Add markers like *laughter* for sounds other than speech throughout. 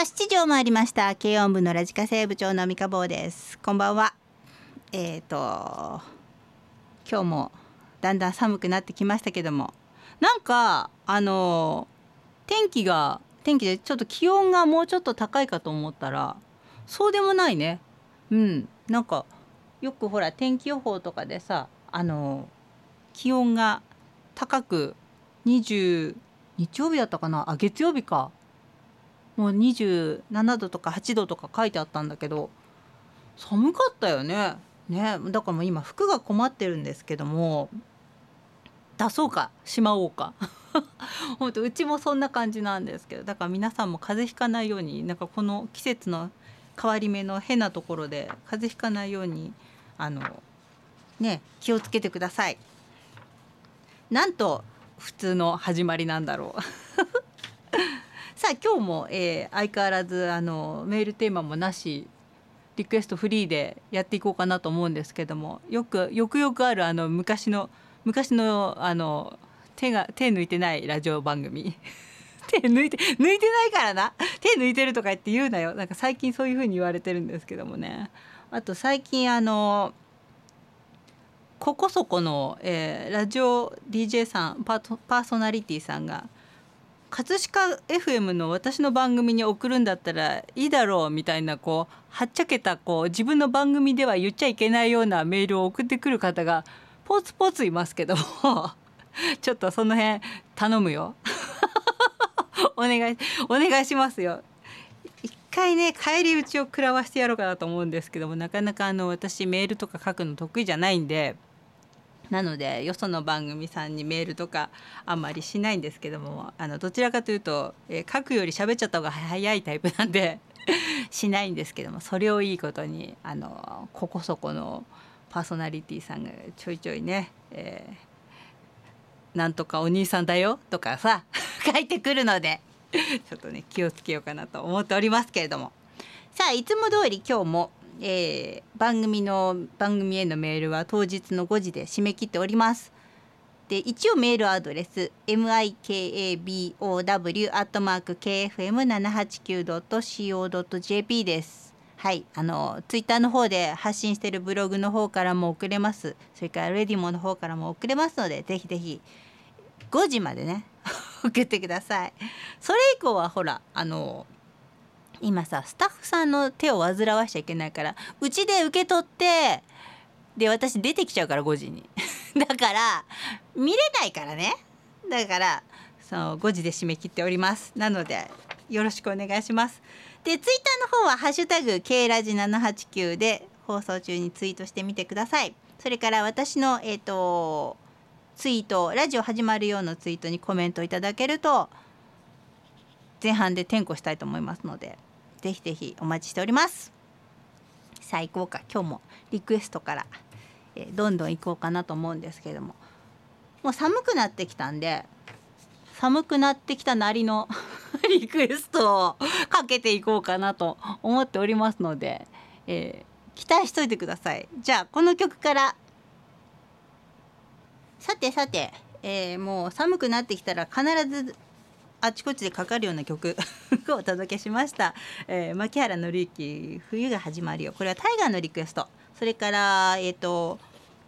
さあ7時を回りました。軽音部のラジカセ部長の三日坊です。こんばんは。えっ、ー、と今日もだんだん寒くなってきましたけども。なんかあの天気が天気でちょっと気温がもうちょっと高いかと思ったらそうでもないね。うん。なんかよくほら天気予報とかでさあの気温が高く20日曜日だったかな？あ月曜日か。もう27度とか8度とか書いてあったんだけど寒かったよね。ねだからもう今服が困ってるんですけども出そうかしまおうか *laughs* 本当うちもそんな感じなんですけどだから皆さんも風邪ひかないようになんかこの季節の変わり目の変なところで風邪ひかないようにあのね気をつけてください。なんと普通の始まりなんだろうさあ今日も、えー、相変わらずあのメールテーマもなしリクエストフリーでやっていこうかなと思うんですけどもよくよくよくあるあの昔の昔のあの手が手抜いてないラジオ番組。*laughs* 手抜いて抜いてないからな。手抜いてるとか言って言うなよ。なんか最近そういう風に言われてるんですけどもね。あと最近あのここそこの、えー、ラジオ DJ さんパーソナリティさんが「葛飾 FM の私の番組に送るんだったらいいだろうみたいなこうはっちゃけたこう自分の番組では言っちゃいけないようなメールを送ってくる方がポツポツいますけども *laughs* ちょっとその辺頼むよ *laughs* お願いお願いしますよ一回ね返り討ちを食らわしてやろうかなと思うんですけどもなかなかあの私メールとか書くの得意じゃないんで。なのでよその番組さんにメールとかあんまりしないんですけどもあのどちらかというと、えー、書くより喋っちゃった方が早いタイプなんで *laughs* しないんですけどもそれをいいことにあのここそこのパーソナリティさんがちょいちょいね、えー、なんとかお兄さんだよとかさ *laughs* 書いてくるのでちょっとね気をつけようかなと思っておりますけれども。さあいつも通り今日もえー、番組の番組へのメールは当日の5時で締め切っております。で一応メールアドレス mikabow.kfm789.co.jp です。はい、あのツイッターの方で発信しているブログの方からも送れます。それからレディモの方からも送れますので、ぜひぜひ5時までね *laughs* 送ってください。それ以降はほらあの今さスタッフさんの手を煩わしちゃいけないからうちで受け取ってで私出てきちゃうから5時に。*laughs* だから見れないからね。だからその5時で締め切っております。なのでよろしくお願いします。でツイッターの方は「ハッシュタグ #K ラジ789」で放送中にツイートしてみてください。それから私のえっ、ー、とツイートラジオ始まるようなツイートにコメントいただけると前半で転校したいと思いますので。ぜひぜひお待ちしております。さあ行こうか。今日もリクエストから、えー、どんどん行こうかなと思うんですけれども。もう寒くなってきたんで寒くなってきたなりの *laughs* リクエストをかけていこうかなと思っておりますので、えー、期待しといてください。じゃあこの曲から。さてさて、えー、もう寒くなってきたら必ずあちこちでかかるような曲 *laughs* をお届けしました、えー、牧原紀之冬が始まるよ。これはタイガーのリクエスト。それからえっ、ー、と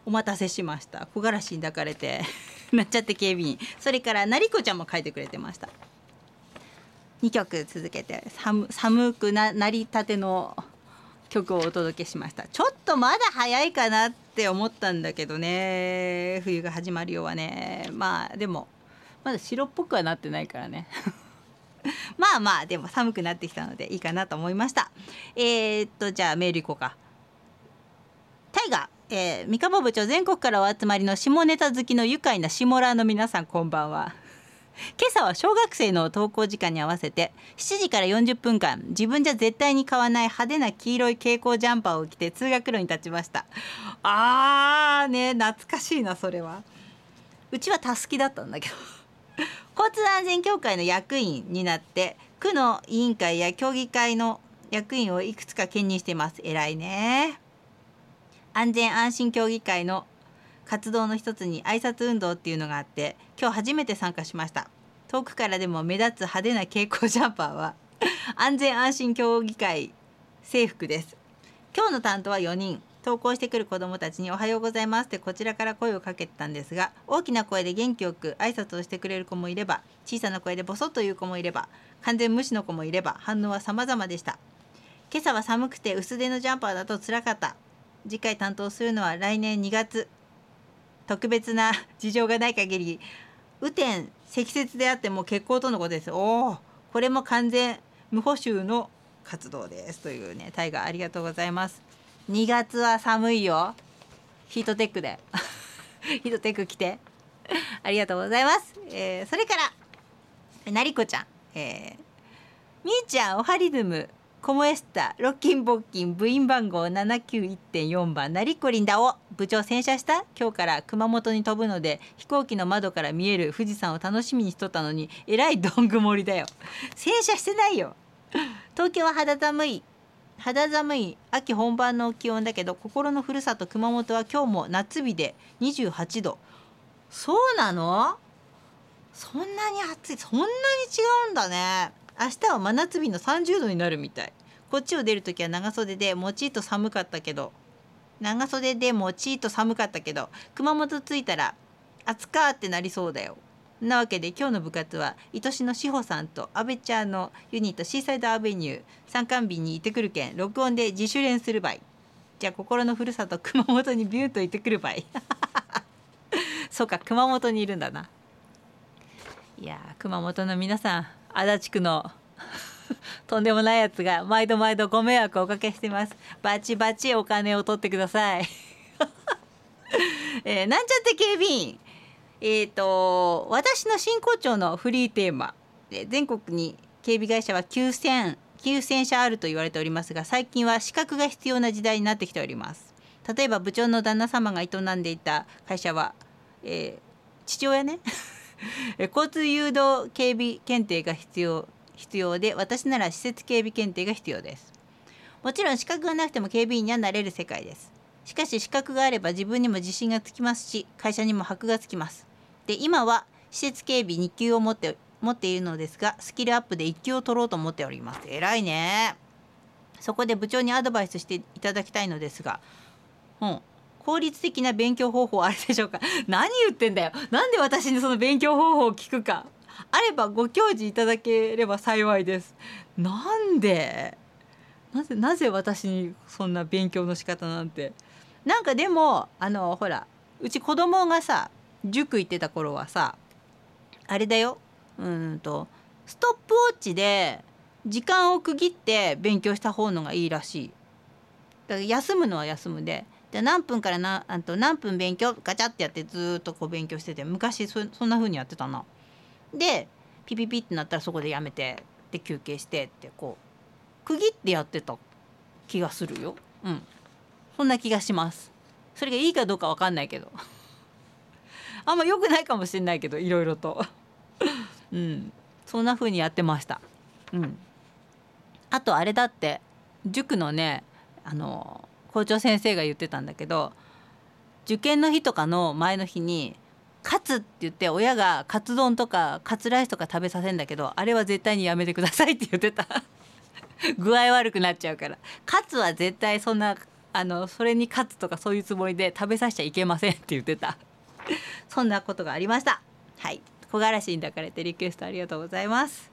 お待たせしました。木枯らしに抱かれて *laughs* なっちゃって警備員。それからなりこちゃんも書いてくれてました。2曲続けて寒寒くななりたての曲をお届けしました。ちょっとまだ早いかなって思ったんだけどね。冬が始まるようはね。まあでもまだ白っぽくはなってないからね。*laughs* まあまあでも寒くなってきたのでいいかなと思いました。えー、っとじゃあメールいこうか。タイガーえー、三河部長全国からお集まりの下ネタ好きの愉快な下ラーの皆さんこんばんは。今朝は小学生の登校時間に合わせて7時から40分間自分じゃ絶対に買わない派手な黄色い蛍光ジャンパーを着て通学路に立ちました。あーね懐かしいなそれは。うちはたすきだったんだけど。交通安全協会の役員になって区の委員会や協議会の役員をいくつか兼任しています。偉いね。安全安心協議会の活動の一つに挨拶運動っていうのがあって今日初めて参加しました。遠くからでも目立つ派手な蛍光ジャンパーは安全安心協議会制服です。今日の担当は4人。投稿してくる子どもたちに「おはようございます」ってこちらから声をかけてたんですが大きな声で元気よく挨拶をしてくれる子もいれば小さな声でボソッと言う子もいれば完全無視の子もいれば反応は様々でした。今朝は寒くて薄手のジャンパーだと辛かった。次回担当するのは来年2月。特別な事情がない限り雨天積雪であっても欠航とのことです。おおこれも完全無補修の活動です。というねタイガーありがとうございます。2月は寒いよ。ヒートテックで。*laughs* ヒートテック着て。ありがとうございます、えーそれからなりこちゃん、えーみーちゃんおはリズムコモエスタロッキンボッキン部員番号791.4番なりこりんだお。部長洗車した？今日から熊本に飛ぶので飛行機の窓から見える富士山を楽しみにしとったのにえらいどん曇りだよ。洗車してないよ。東京は肌寒い。肌寒い秋本番の気温だけど心のふるさと熊本は今日も夏日で28度。そうなの？そんなに暑い？そんなに違うんだね。明日は真夏日の30度になるみたい。こっちを出る時は長袖でもちっと寒かったけど。長袖でもちっと寒かったけど熊本着いたら暑かってなりそうだよ。なわけで今日の部活は愛しの志保さんと阿部ちゃんのユニットシーサイドアベニュー参観日に行ってくるけん録音で自主練するばいじゃあ心のふるさと熊本にビューと行ってくるばい *laughs* そうか熊本にいるんだな。いや熊本の皆さん足立区の *laughs* とんでもないやつが毎度毎度ご迷惑をおかけしてます。バチバチお金を取ってください。*laughs* えーなんちゃって警備員。えっ、と私の真骨頂のフリーテーマ全国に警備会社は9000 9000社あると言われておりますが最近は資格が必要な時代になってきております。例えば部長の旦那様が営んでいた会社は、えー父親ね *laughs* 交通誘導警備検定が必要必要で私なら施設警備検定が必要です。もちろん資格がなくても警備員にはなれる世界です。しかし資格があれば自分にも自信がつきますし会社にも箔がつきます。で今は施設警備2級を持って持っているのですがスキルアップで1級を取ろうと思っております。偉いね。そこで部長にアドバイスしていただきたいのですが、うん、効率的な勉強方法あるでしょうか？*laughs* 何言ってんだよ。なんで私にその勉強方法を聞くか。あればご教示いただければ幸いです。なんで？なぜなぜ私にそんな勉強の仕方なんて？なんかでもあのほらうち子供がさ塾行ってた頃はさあれだようんとストップウォッチで時間を区切って勉強した方のがいいらしいだから休むのは休むでで何分からなあと何分勉強ガチャってやってずっとこう勉強してて昔そそんな風にやってたな。でピピピってなったらそこでやめてで休憩してってこう区切ってやってた気がするよ。うんそんな気がします。それがいいかどうかわかんないけどあんま良くないかもしれないけどいろいろと。*laughs* うん。そんな風にやってました。うん。あとあれだって塾のねあの校長先生が言ってたんだけど受験の日とかの前の日にカツって言って親がカツ丼とかカツライスとか食べさせんだけどあれは絶対にやめてくださいって言ってた。*laughs* 具合悪くなっちゃうから。カツは絶対そんなあのそれにカツとかそういうつもりで食べさせちゃいけませんって言ってた。そんなことがありました。はい。木枯らしに抱かれてリクエストありがとうございます。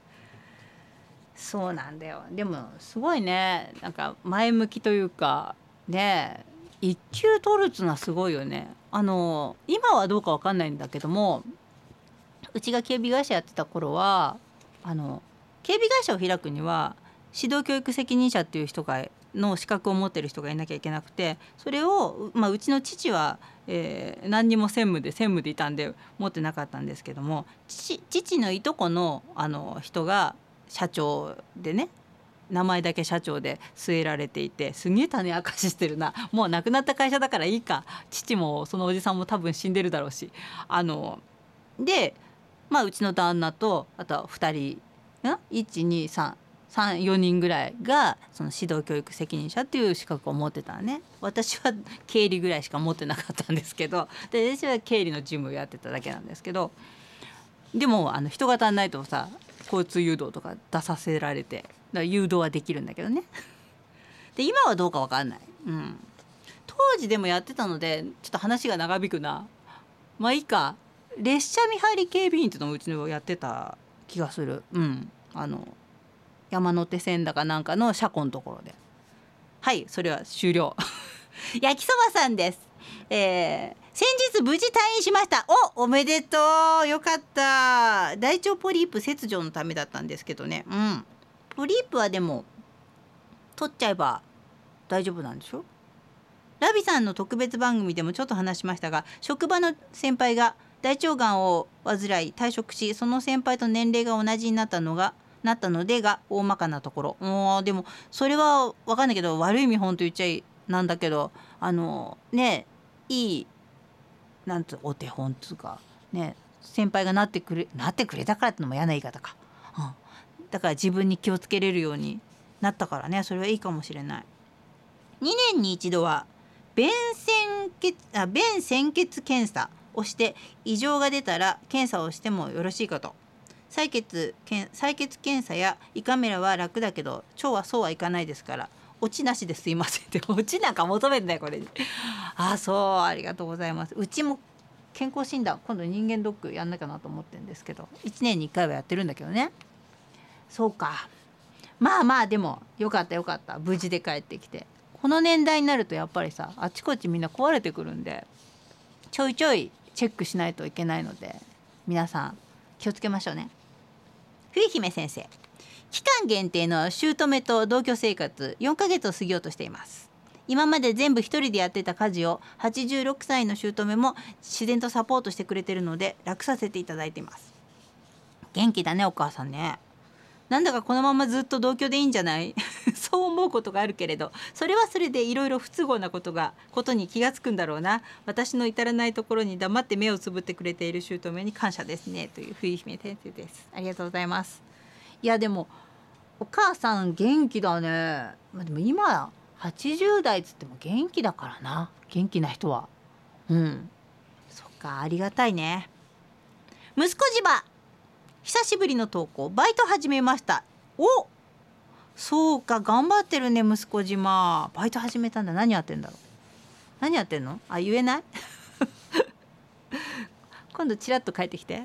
そうなんだよ。でもすごいね。なんか前向きというかね。一級取るっつうのはすごいよね。あの今はどうかわかんないんだけどもうちが警備会社やってた頃はあの警備会社を開くには指導教育責任者っていう人がの資格を持ってる人がいなきゃいけなくてそれを、まあ、うちの父は、えー何にも専務で専務でいたんで持ってなかったんですけども父父のいとこのあの人が社長でね名前だけ社長で据えられていてすげえ種明かししてるな。もう亡くなった会社だからいいか。父もそのおじさんも多分死んでるだろうし。あのでまあうちの旦那とあとは2人34人ぐらいがその指導教育責任者っていう資格を持ってたね。私は経理ぐらいしか持ってなかったんですけど。で私は経理の事務をやってただけなんですけど。でもあの人が足んないとさ交通誘導とか出させられてだから誘導はできるんだけどね。*laughs* で今はどうかわかんない、うん、当時でもやってたのでちょっと話が長引くな。まあいいか。列車見張り警備員っていうのをうちのやってた気がする。うん。あの山手線だかなんかの車庫のところで。はいそれは終了。*laughs* 焼きそばさんです。えー、先日無事退院しました。おおめでとう。よかった。大腸ポリープ切除のためだったんですけどね。うん。ポリープはでも取っちゃえば大丈夫なんでしょ？ラビさんの特別番組でもちょっと話しましたが職場の先輩が大腸がんを患い退職しその先輩と年齢が同じになったのがなったのでが大まかなところ。もうでもそれは分かんないけど悪い見本と言っちゃいなんだけどあのねいいなんつうお手本つうかね先輩がなってくれなってくれたからってのも嫌な言い方か、うん、だから自分に気をつけれるようになったからね。それはいいかもしれない。2年に一度は便潜血あ便潜血検査をして異常が出たら検査をしてもよろしいかと。採血採血検査や胃カメラは楽だけど腸はそうはいかないですから落ちなしですいませんって *laughs* 落ちなんか求めんだよこれあそうありがとうございます。うちも健康診断今度人間ドックやんなきゃなと思ってるんですけど1年に1回はやってるんだけどね。そうか。まあまあでもよかったよかった。無事で帰ってきて。この年代になるとやっぱりさあちこちみんな壊れてくるんでちょいちょいチェックしないといけないので皆さん気をつけましょうね。冬姫先生。期間限定の姑と同居生活4ヶ月を過ぎようとしています。今まで全部一人でやってた家事を86歳の姑も自然とサポートしてくれてるので楽させていただいています。元気だねお母さんね。なんだかこのままずっと同居でいいんじゃない？*laughs* そう思うことがあるけれどそれはそれでいろいろ不都合なことがことに気がつくんだろうな。私の至らないところに黙って目をつぶってくれている姑に感謝ですねという冬姫先生です。ありがとうございます。いやでもお母さん元気だね。まあ、でも今80代っつっても元気だからな。元気な人は。うん。そっかありがたいね。息子島久しぶりの投稿バイト始めました。おそうか頑張ってるね息子島。バイト始めたんだ。何やってんだろう。何やってんの？あ言えない？*laughs* 今度ちらっと帰ってきて。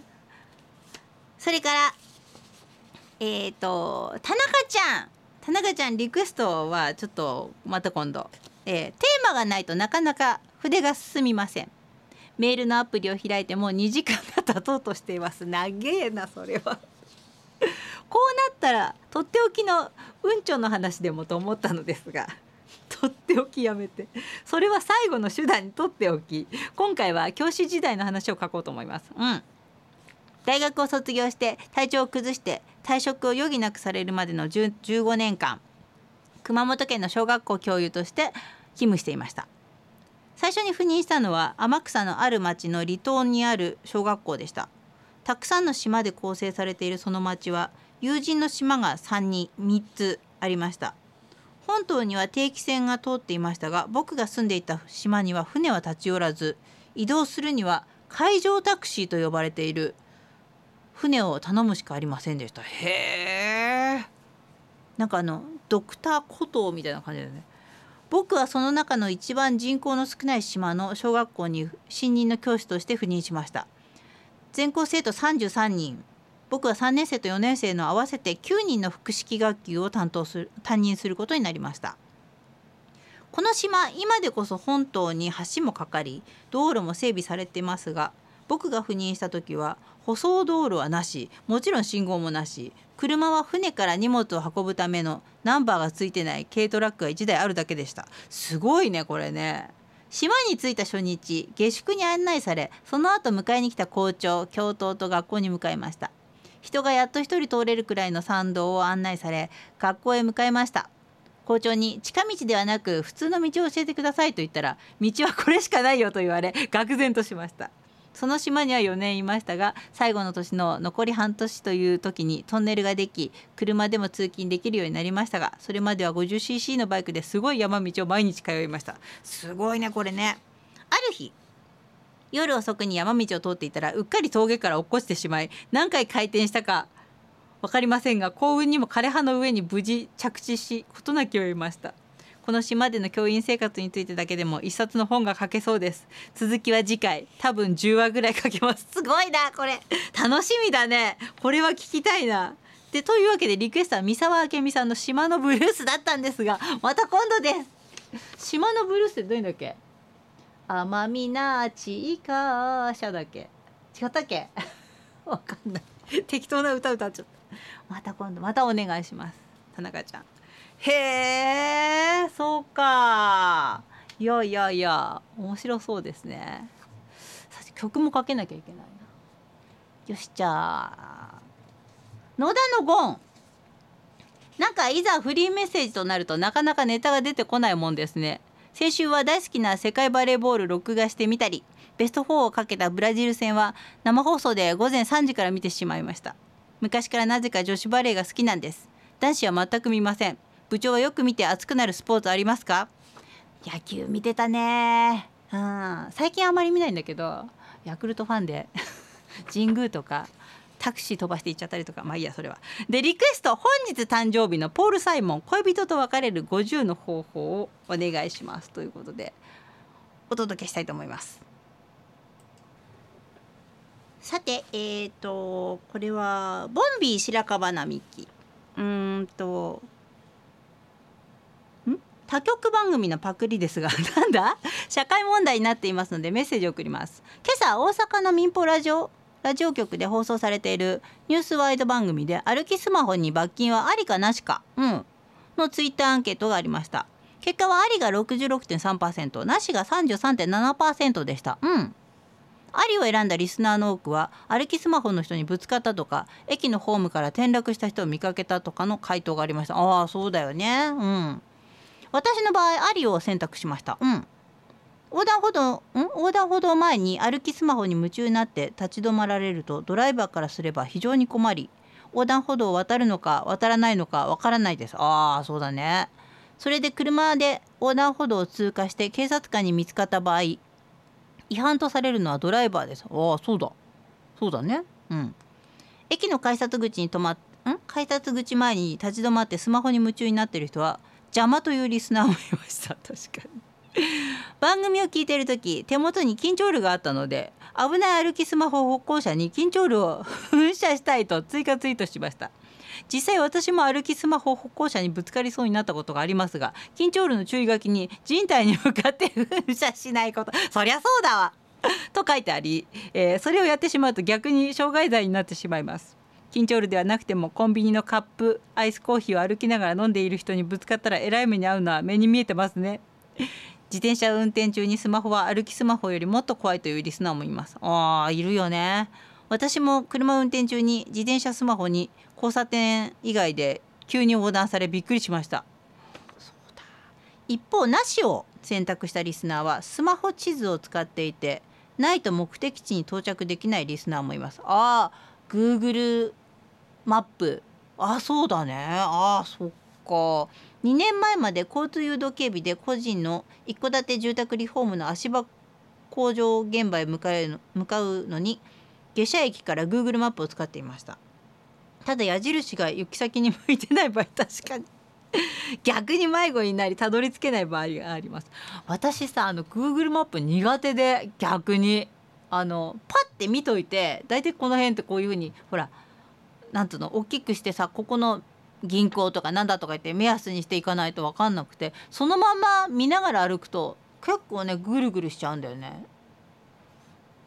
それからえっ、ー、と田中ちゃん。田中ちゃんリクエストはちょっとまた今度、えー、テーマがないとなかなか筆が進みません。メールのアプリを開いても2時間が経とうとしています。長えなそれは。こうなったらとっておきのうんちょの話でもと思ったのですがとっておきやめて。それは最後の手段にとっておき今回は教師時代の話を書こうと思います。うん。大学を卒業して体調を崩して退職を余儀なくされるまでの15年間熊本県の小学校教諭として勤務していました。最初に赴任したのは天草のある町の離島にある小学校でした。たくさんの島で構成されているその町は友人の島が3人3つありました。本島には定期船が通っていましたが僕が住んでいた島には船は立ち寄らず移動するには海上タクシーと呼ばれている。船を頼むしかありませんでした。へえんかあのドクターコトーみたいな感じだよね僕はその中の一番人口の少ない島の小学校に新任の教師として赴任しました。全校生徒33人僕は3年生と4年生の合わせて9人の複式学級を担当する担任することになりました。この島今でこそ本島に橋もかかり道路も整備されていますが僕が赴任した時は舗装道路はなしもちろん信号もなし。車は船から荷物を運ぶためのナンバーがついてない軽トラックが1台あるだけでした。すごいねこれね。島に着いた初日下宿に案内されその後迎えに来た校長教頭と学校に向かいました。人がやっと一人通れるくらいの参道を案内され学校へ向かいました。校長に近道ではなく普通の道を教えてくださいと言ったら道はこれしかないよと言われ愕然としました。その島には4年いましたが最後の年の残り半年という時にトンネルができ車でも通勤できるようになりましたがそれまでは 50cc のバイクですごい山道を毎日通いました。すごいねこれね。ある日夜遅くに山道を通っていたらうっかり峠から落っこちてしまい何回回転したか分かりませんが幸運にも枯葉の上に無事着地し事なきを得ました。この島での教員生活についてだけでも一冊の本が書けそうです。続きは次回。多分10話ぐらい書けます。*laughs* すごいなこれ。楽しみだね。これは聞きたいな。でというわけでリクエストは三沢明美さんの島のブルースだったんですがまた今度です。島のブルースってどういうんだっけ？奄美なちいかしゃだっけ？違ったっけ？*laughs* わかんない。適当な歌歌っちゃった。また今度またお願いします。田中ちゃん。へえそうか。いやいやいや面白そうですね。曲もかけなきゃいけないな。よしじゃあ野田のゴン。なんかいざフリーメッセージとなるとなかなかネタが出てこないもんですね。先週は大好きな世界バレーボール録画してみたりベスト4をかけたブラジル戦は生放送で午前3時から見てしまいました。昔からなぜか女子バレーが好きなんです。男子は全く見ません。部長はよく見て熱くなるスポーツありますか？野球見てたね。うん。最近あまり見ないんだけどヤクルトファンで *laughs* 神宮とかタクシー飛ばして行っちゃったりとかまあいいやそれは。でリクエスト本日誕生日のポール・サイモン恋人と別れる50の方法をお願いします。ということでお届けしたいと思います。さてえーとこれはボンビー白樺並木うんと他局番組のパクリですが *laughs* なんだ？社会問題になっていますのでメッセージを送ります。今朝大阪の民放ラジオラジオ局で放送されているニュースワイド番組で歩きスマホに罰金はありかなしか、うん、のツイッターアンケートがありました。結果はありが66.3%なしが33.7%でした。うん。ありを選んだリスナーの多くは歩きスマホの人にぶつかったとか駅のホームから転落した人を見かけたとかの回答がありました。ああそうだよね。うん。私の場合ありを選択しました。うん。横断歩道ん？横断歩道前に歩きスマホに夢中になって立ち止まられるとドライバーからすれば非常に困り横断歩道を渡るのか渡らないのかわからないです。ああそうだね。それで車で横断歩道を通過して警察官に見つかった場合違反とされるのはドライバーです。ああそうだ。そうだね。うん。駅の改札口に止まっん？改札口前に立ち止まってスマホに夢中になってる人は邪魔というリスナーもいました。確かに。番組を聞いてる時手元に緊張ルがあったので危ない歩きスマホ歩行者に緊張ルを噴射したいと追加ツイートしました。実際私も歩きスマホ歩行者にぶつかりそうになったことがありますが緊張ルの注意書きに人体に向かって噴射しないことそりゃそうだわ！と書いてあり、えー、それをやってしまうと逆に傷害罪になってしまいます。緊張ルではなくてもコンビニのカップアイスコーヒーを歩きながら飲んでいる人にぶつかったらえらい目に遭うのは目に見えてますね。*laughs* 自転車運転中にスマホは歩きスマホよりもっと怖いというリスナーもいます。あーいるよね。私も車運転中に自転車スマホに交差点以外で急に横断されびっくりしました。一方なしを選択したリスナーはスマホ地図を使っていてないと目的地に到着できないリスナーもいます。ああ Google マップ。あそうだね。あそっか。2年前まで交通誘導警備で個人の一戸建て住宅リフォームの足場工場現場へ向かう向かうのに下車駅から Google マップを使っていました。ただ矢印が行き先に向いてない場合 *laughs* 確かに。逆に迷子になりたどり着けない場合があります。私さあの Google マップ苦手で逆に。あのパッて見といて大体この辺ってこういうふうにほらなんつうの？大きくしてさここの銀行とかなんだとか言って目安にしていかないと分かんなくてそのまま見ながら歩くと結構ねぐるぐるしちゃうんだよね。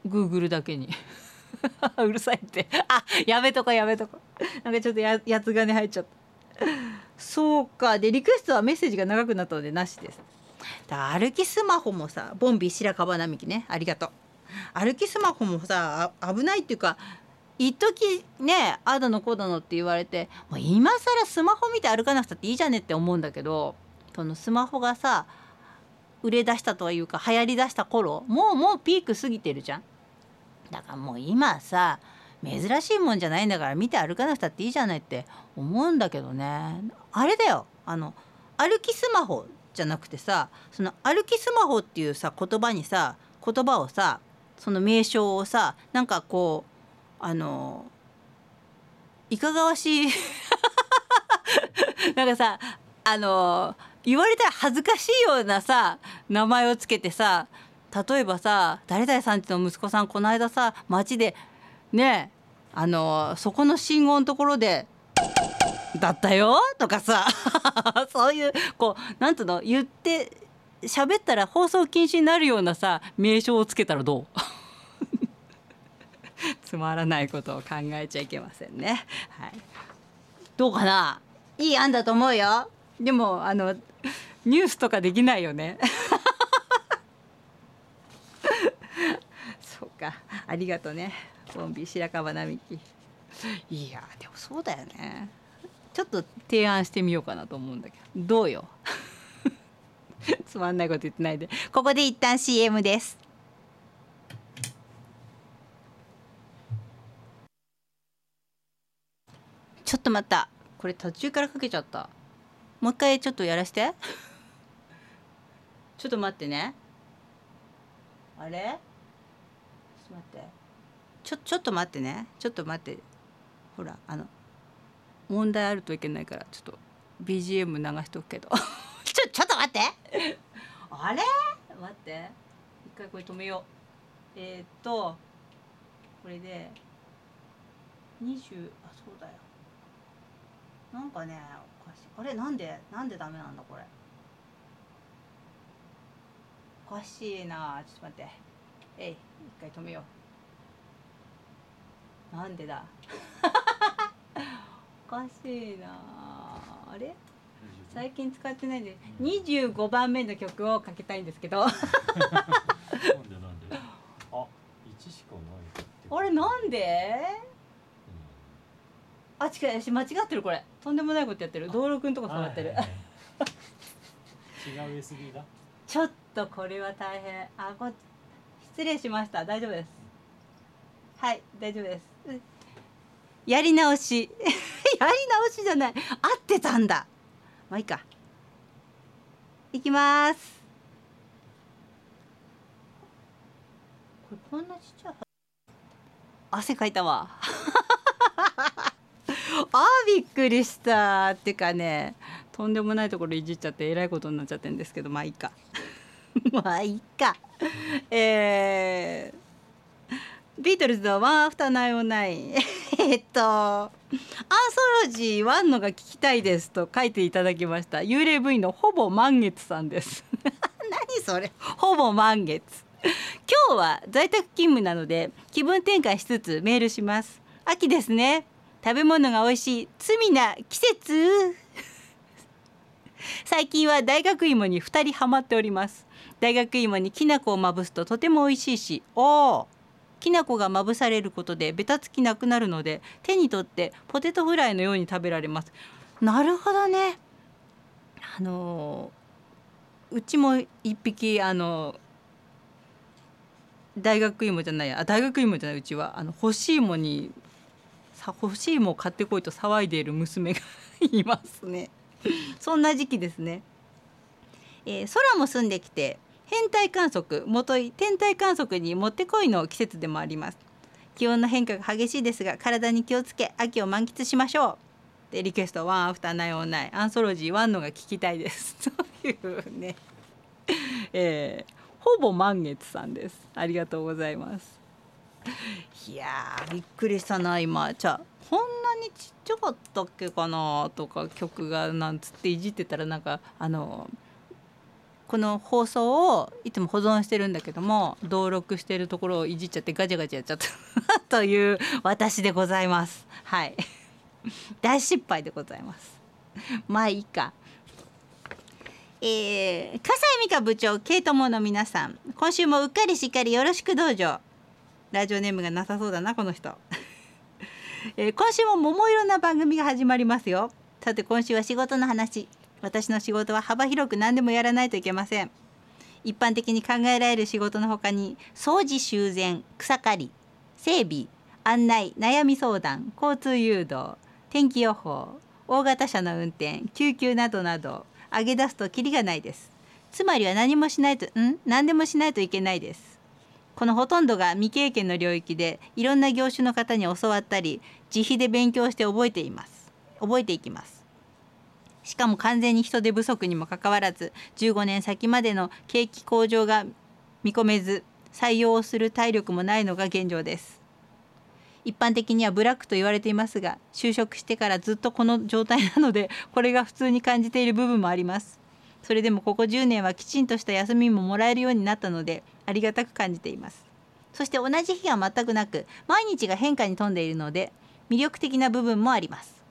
グーグルだけに。*laughs* うるさいって。あやめとこやめとこ。なんかちょっとややつがね入っちゃった。そうか。でリクエストはメッセージが長くなったのでなしです。だ歩きスマホもさボンビ白樺並木ね。ありがとう。歩きスマホもさ危ないっていうか一時ねあだのこうだのって言われてもう今更スマホ見て歩かなくたっていいじゃねって思うんだけどそのスマホがさ売れ出したというか流行りだした頃もうもうピーク過ぎてるじゃん。だからもう今さ珍しいもんじゃないんだから見て歩かなくたっていいじゃないって思うんだけどねあれだよあの歩きスマホじゃなくてさその歩きスマホっていうさ言葉にさ言葉をさその名称をさなんかこうあのいかがわしい *laughs* なんかさあの言われたら恥ずかしいようなさ名前をつけてさ例えばさ誰々さんちの息子さんこの間さ街でねあのそこの信号のところで「だったよ」とかさ *laughs* そういうこうなんとの言って喋ったら放送禁止になるようなさ名称をつけたらどう？つまらないことを考えちゃいけませんね。はい、どうかな？いい案だと思うよ。でもあのニュースとかできないよね。*laughs* そうか。ありがとね。ボンビ白樺並木。いやでもそうだよね。ちょっと提案してみようかなと思うんだけど。どうよ？*laughs* つまんないこと言ってないで。ここで一旦 CM です。ちょっと待った。これ途中からかけちゃった。もう一回ちょっとやらして。*laughs* ちょっと待ってね。あれ？ちょっと待って。ちょちょっと待ってね。ちょっと待って。ほらあの問題あるといけないからちょっと BGM 流しとくけど。*laughs* ちょちょっと待って。*laughs* あれ？待って。一回これ止めよう。えー、っとこれで20あそうだよなんかねおかしい。あれ？なんで？なんでダメなんだこれ？おかしいな。ちょっと待って。えい一回止めよう。なんでだ？*laughs* おかしいな。あれ？最近使ってないん。で25番目の曲をかけたいんですけど。なんでなんで？*laughs* あ一しかないあれ？なんで？あ違う私間違ってるこれ。とんでもないことやってる。道路くんとこ触ってる、はいはいはい。違う USB だちょっとこれは大変。あこ失礼しました。大丈夫です。はい大丈夫です。うんやり直し。*laughs* やり直しじゃない。合ってたんだ。まあいいか。いきます。これこんなちっちゃい汗かいたわ *laughs* あびっくりしたっていうかねとんでもないところいじっちゃってえらいことになっちゃってるんですけどまあいいか。*laughs* まあいいか。えー、ビートルズの「ワンアフターナインナイン」*laughs* えっと「アンソロジーワンのが聞きたいです」と書いていただきました。幽霊部員のほぼ満月さんです。*laughs* 何それ。ほぼ満月。今日は在宅勤務なので気分転換しつつメールします。秋ですね。食べ物が美味しい罪な季節？*laughs* 最近は大学芋に2人ハマっております。大学芋にきな粉をまぶすととても美味しいしおーきな粉がまぶされることでベタつきなくなるので手に取ってポテトフライのように食べられます。なるほどね。あのーうちも一匹あのー大学芋じゃないあ大学芋じゃないうちはあの欲しいもに欲しいも買ってこいと騒いでいる娘がいますね。そんな時期ですね、えー空も澄んできて変態観測もとい天体観測にもってこいの季節でもあります。気温の変化が激しいですが体に気をつけ秋を満喫しましょう。でリクエストワンアフターナイオンナイアンソロジーワンのが聞きたいです。*laughs* というね。えーほぼ満月さんです。ありがとうございます。いやーびっくりしたな今。じゃこんなにちっちゃかったっけかなとか曲がなんつっていじってたらなんかあのこの放送をいつも保存してるんだけども登録してるところをいじっちゃってガチャガチャやっちゃった。*laughs* という私でございます。はい。*laughs* 大失敗でございます。まあいいか。えー、笠井美香部長ケイトモの皆さん。今週もうっかりしっかりよろしくどうぞ。ラジオネームがなさそうだなこの人、*laughs* えー今週も桃色な番組が始まりますよ。さて今週は仕事の話。私の仕事は幅広く何でもやらないといけません。一般的に考えられる仕事のほかに掃除修繕草刈り整備案内悩み相談交通誘導天気予報大型車の運転救急などなど挙げ出すとキリがないです。つまりは何もしないとん？何でもしないといけないです。このほとんどが未経験の領域でいろんな業種の方に教わったり自費で勉強して覚えています。覚えていきます。しかも完全に人手不足にもかかわらず15年先までの景気向上が見込めず採用をする体力もないのが現状です。一般的にはブラックと言われていますが就職してからずっとこの状態なのでこれが普通に感じている部分もあります。それでもここ10年はきちんとした休みももらえるようになったのでありがたく感じています。そして同じ日が全くなく毎日が変化に富んでいるので魅力的な部分もあります。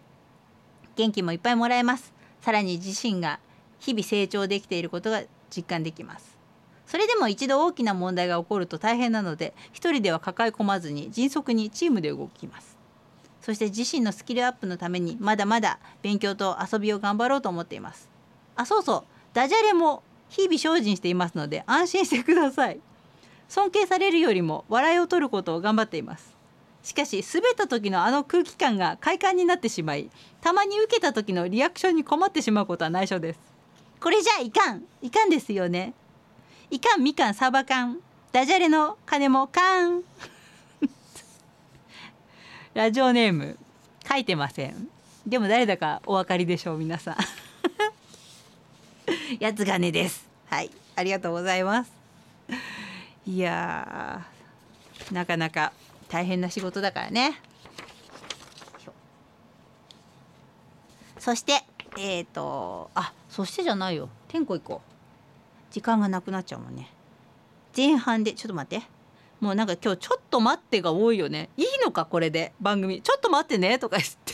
元気もいっぱいもらえます。さらに自身が日々成長できていることが実感できます。それでも一度大きな問題が起こると大変なので一人では抱え込まずに迅速にチームで動きます。そして自身のスキルアップのためにまだまだ勉強と遊びを頑張ろうと思っています。あそうそう。ダジャレも日々精進していますので安心してください。尊敬されるよりも笑いを取ることを頑張っています。しかし滑った時のあの空気感が快感になってしまいたまに受けた時のリアクションに困ってしまうことは内緒です。これじゃいかん。いかんですよね。いかんみかんサバ缶。ダジャレの金もかんラジオネーム書いてません。でも誰だかお分かりでしょう皆さん。やつがねです。はい。ありがとうございます。いやなかなか大変な仕事だからね。そしてえっ、ー、とあそしてじゃないよ。天候行こう。時間がなくなっちゃうもんね。前半でちょっと待って。もうなんか今日ちょっと待ってが多いよね。いいのかこれで番組。ちょっと待ってねとか言って。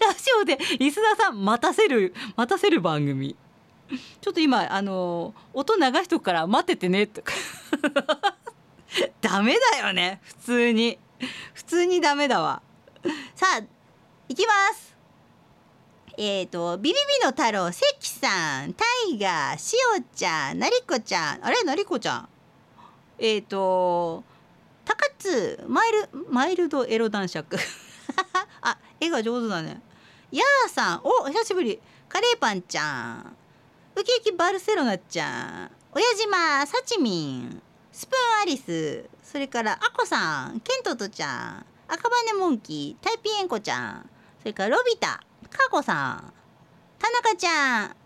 ラジオでリスナーさん待たせる待たせる番組。ちょっと今あの音流しとくから待っててねとか。*laughs* ダメだよね普通に。普通にダメだわ。さあ行きます。えっ、ー、とビビビの太郎関さんタイガーしおちゃんなりこちゃん。あれ？なりこちゃん。えっ、ー、と高津マイルマイルドエロ男爵。*laughs* あ絵が上手だね。やーさん。お久しぶり。カレーパンちゃん。ウキウキバルセロナちゃん親島さちみん。スプーンアリスそれからあこさんケントとちゃん赤羽モンキータイピエンコちゃん。それからロビタかこさん。田中ちゃん、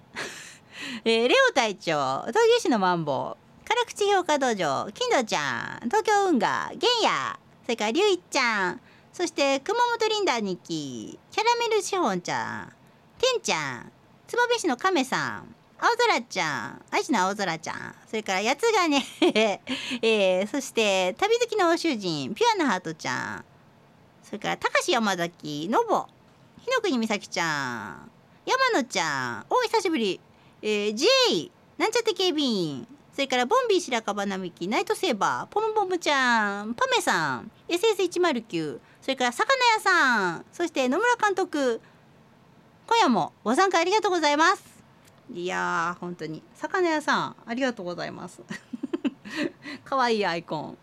えー、レオ隊長東牛市のマンボウ。辛口評価道場金土ちゃん東京運河玄也それから龍一ちゃん。そして熊本リンダー日記。キャラメルシフォンちゃん。てんちゃん。燕市の亀さん。青空ちゃん。愛知の青空ちゃん。それから八つがねえー、そして旅好きの欧州人ピュアなハートちゃん。それから高橋山崎のぼ日の国美咲ちゃん。山野ちゃん。お久しぶり、えー、J なんちゃって警備員。それからボンビー白樺並木ナイトセーバー。ポムポムちゃん。パメさん。SS109 それから魚屋さん。そして野村監督。今夜もご参加ありがとうございます。いやー本当に。魚屋さんありがとうございます。*laughs* 可愛いアイコン。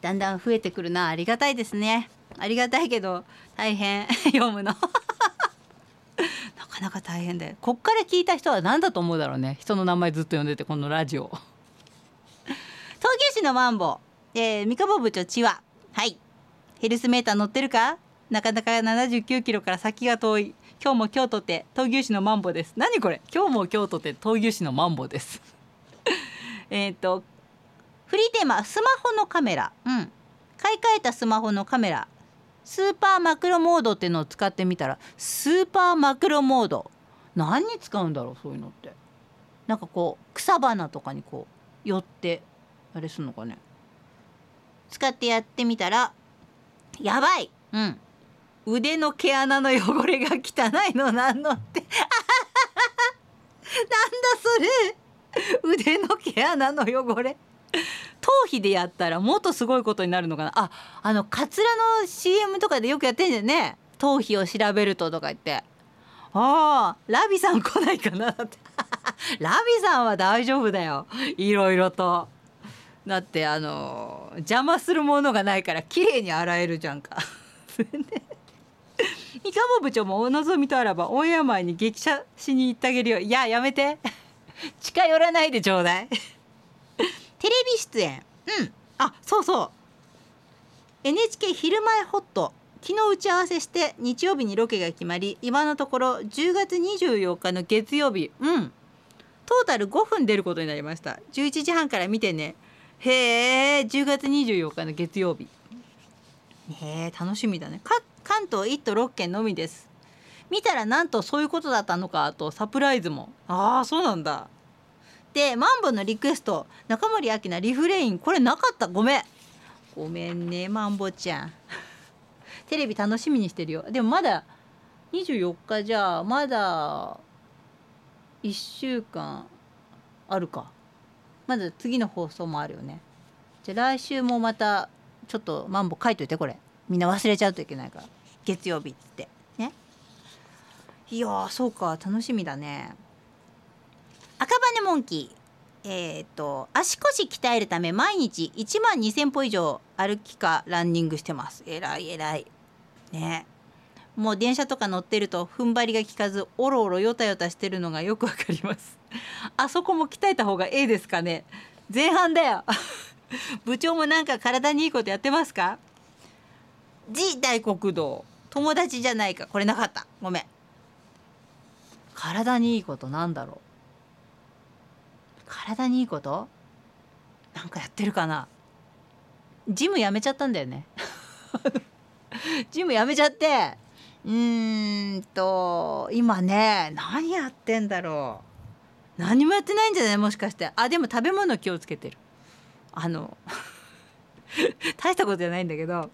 だんだん増えてくるなありがたいですね。ありがたいけど大変。*laughs* 読むの。*laughs* なかなか大変で。こっから聞いた人は何だと思うだろうね。人の名前ずっと呼んでてこのラジオ。東京市のマンボ。ウ、えー、三河部長千和はい。ヘルスメーター乗ってるか？なかなか79キロから先が遠い。今日も京都て東牛市のマンボです。何これ？今日も京都て東牛市のマンボです。*laughs* えっとフリーテーマスマホのカメラ。うん。買い替えたスマホのカメラ。スーパーマクロモードっていうのを使ってみたらスーパーマクロモード。何に使うんだろうそういうのって。なんかこう草花とかにこう寄ってあれすんのかね。使ってやってみたらやばい！うん。腕の毛穴の汚れが汚いのなんのって。*laughs* なんだそれ。腕の毛穴の汚れ。頭皮でやったらもっとすごいことになるのかな。ああのカツラの CM とかでよくやってんじゃんね。頭皮を調べるととか言って。ああラビさん来ないかなって。*laughs* ラビさんは大丈夫だよ。いろいろと。だってあの邪魔するものがないから綺麗に洗えるじゃんか。*laughs* 三河部長もお望みとあらばオンエア前に激写しに行ってあげるよ。いややめて。*laughs* 近寄らないでちょうだい。*laughs* テレビ出演。うん。あそうそう。NHK 昼前ホット。昨日打ち合わせして日曜日にロケが決まり今のところ10月24日の月曜日。うん。トータル5分出ることになりました。11時半から見てね。へえ10月24日の月曜日。へえ楽しみだね。か関東1都6県のみです。見たらなんとそういうことだったのかとサプライズも。ああそうなんだ。でマンボのリクエスト。中森明菜リフレイン。これなかった。ごめん。ごめんねマンボちゃん。*laughs* テレビ楽しみにしてるよ。でもまだ24日じゃあまだ1週間あるか。まだ次の放送もあるよね。じゃあ来週もまたちょっとマンボ書いといてこれ。みんな忘れちゃうといけないから。月曜日って。ね。いやーそうか楽しみだね。赤羽モンキー。えっ、と足腰鍛えるため毎日1万2,000歩以上歩きかランニングしてます。えらいえらい。ね。もう電車とか乗ってると踏ん張りが効かずおろおろよたよたしてるのがよくわかります。あそこも鍛えた方がええですかね。前半だよ。*laughs* 部長もなんか体にいいことやってますか？G 大国道。友達じゃないかこれなかった。ごめん。体にいいことなんだろう。体にいいこと？なんかやってるかな。ジムやめちゃったんだよね。*laughs* ジムやめちゃって。うーんと今ね何やってんだろう。何もやってないんじゃない？もしかして。あでも食べ物気をつけてる。あの *laughs* 大したことじゃないんだけど。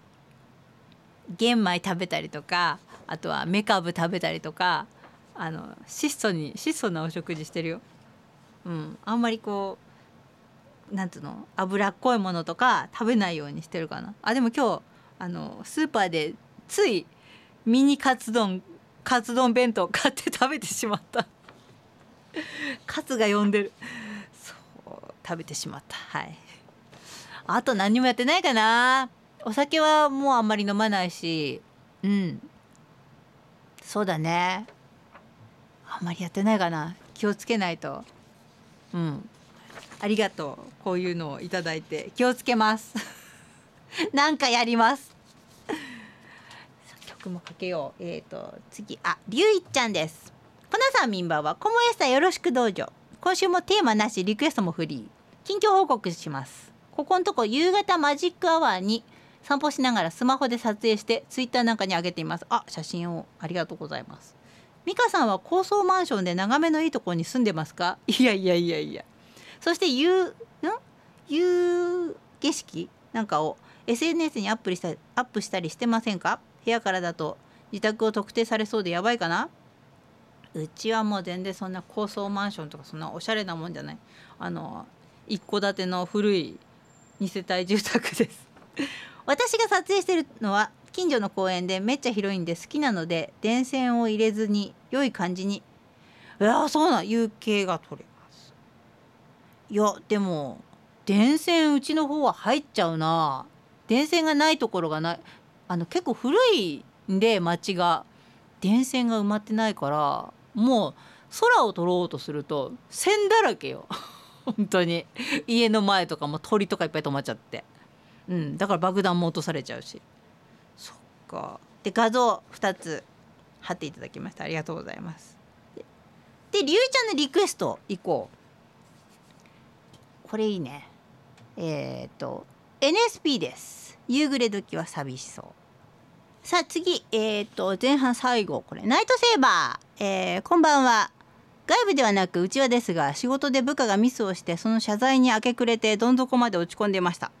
玄米食べたりとかあとはメカブ食べたりとかあの質素に質素なお食事してるよ。うん、あんまりこうなんつうの脂っこいものとか食べないようにしてるかな。あでも今日あのスーパーでついミニカツ丼カツ丼弁当買って食べてしまった。カツが呼んでる。そう食べてしまった。はい。あと何もやってないかな。お酒はもうあんまり飲まないし、うん。そうだね。あんまりやってないかな。気をつけないと。うん。ありがとう。こういうのをいただいて気をつけます。*laughs* なんかやります。さあ曲もかけよう。えっ、と次ありゅういちゃんです。こなさんみんばんはこもえさよろしくどうぞ。今週もテーマなしリクエストもフリー。近況報告します。ここのとこ夕方マジックアワーに散歩しながらスマホで撮影してツイッターなんかに上げています。あ写真を。ありがとうございます。美香さんは高層マンションで眺めのいいところに住んでますか？いやいやいやいや。そして夕ん？夕景色なんかを SNS にアップしたアップしたりしてませんか？部屋からだと自宅を特定されそうでやばいかな？うちはもう全然そんな高層マンションとかそんなおしゃれなもんじゃない。あの一戸建ての古い二世帯住宅です。私が撮影してるのは近所の公園でめっちゃ広いんで好きなので電線を入れずに良い感じに。いやそうなん？有形が取れます。いやでも電線うちの方は入っちゃうな。電線がないところがない。あの結構古いんで町が。電線が埋まってないからもう空を撮ろうとすると線だらけよ。*laughs* 本当に。家の前とかも鳥とかいっぱい止まっちゃって、うん、だから爆弾も落とされちゃうし。そっか。で画像2つ貼っていただきました。ありがとうございます。でりゅうちゃんのリクエスト行こう。これいいね。えっ、と NSP です。夕暮れ時は寂しそう。さあ次。えっ、と前半最後。これナイトセーバー、えーこんばんは。外部ではなく内輪ですが仕事で部下がミスをしてその謝罪に明け暮れてどん底まで落ち込んでました。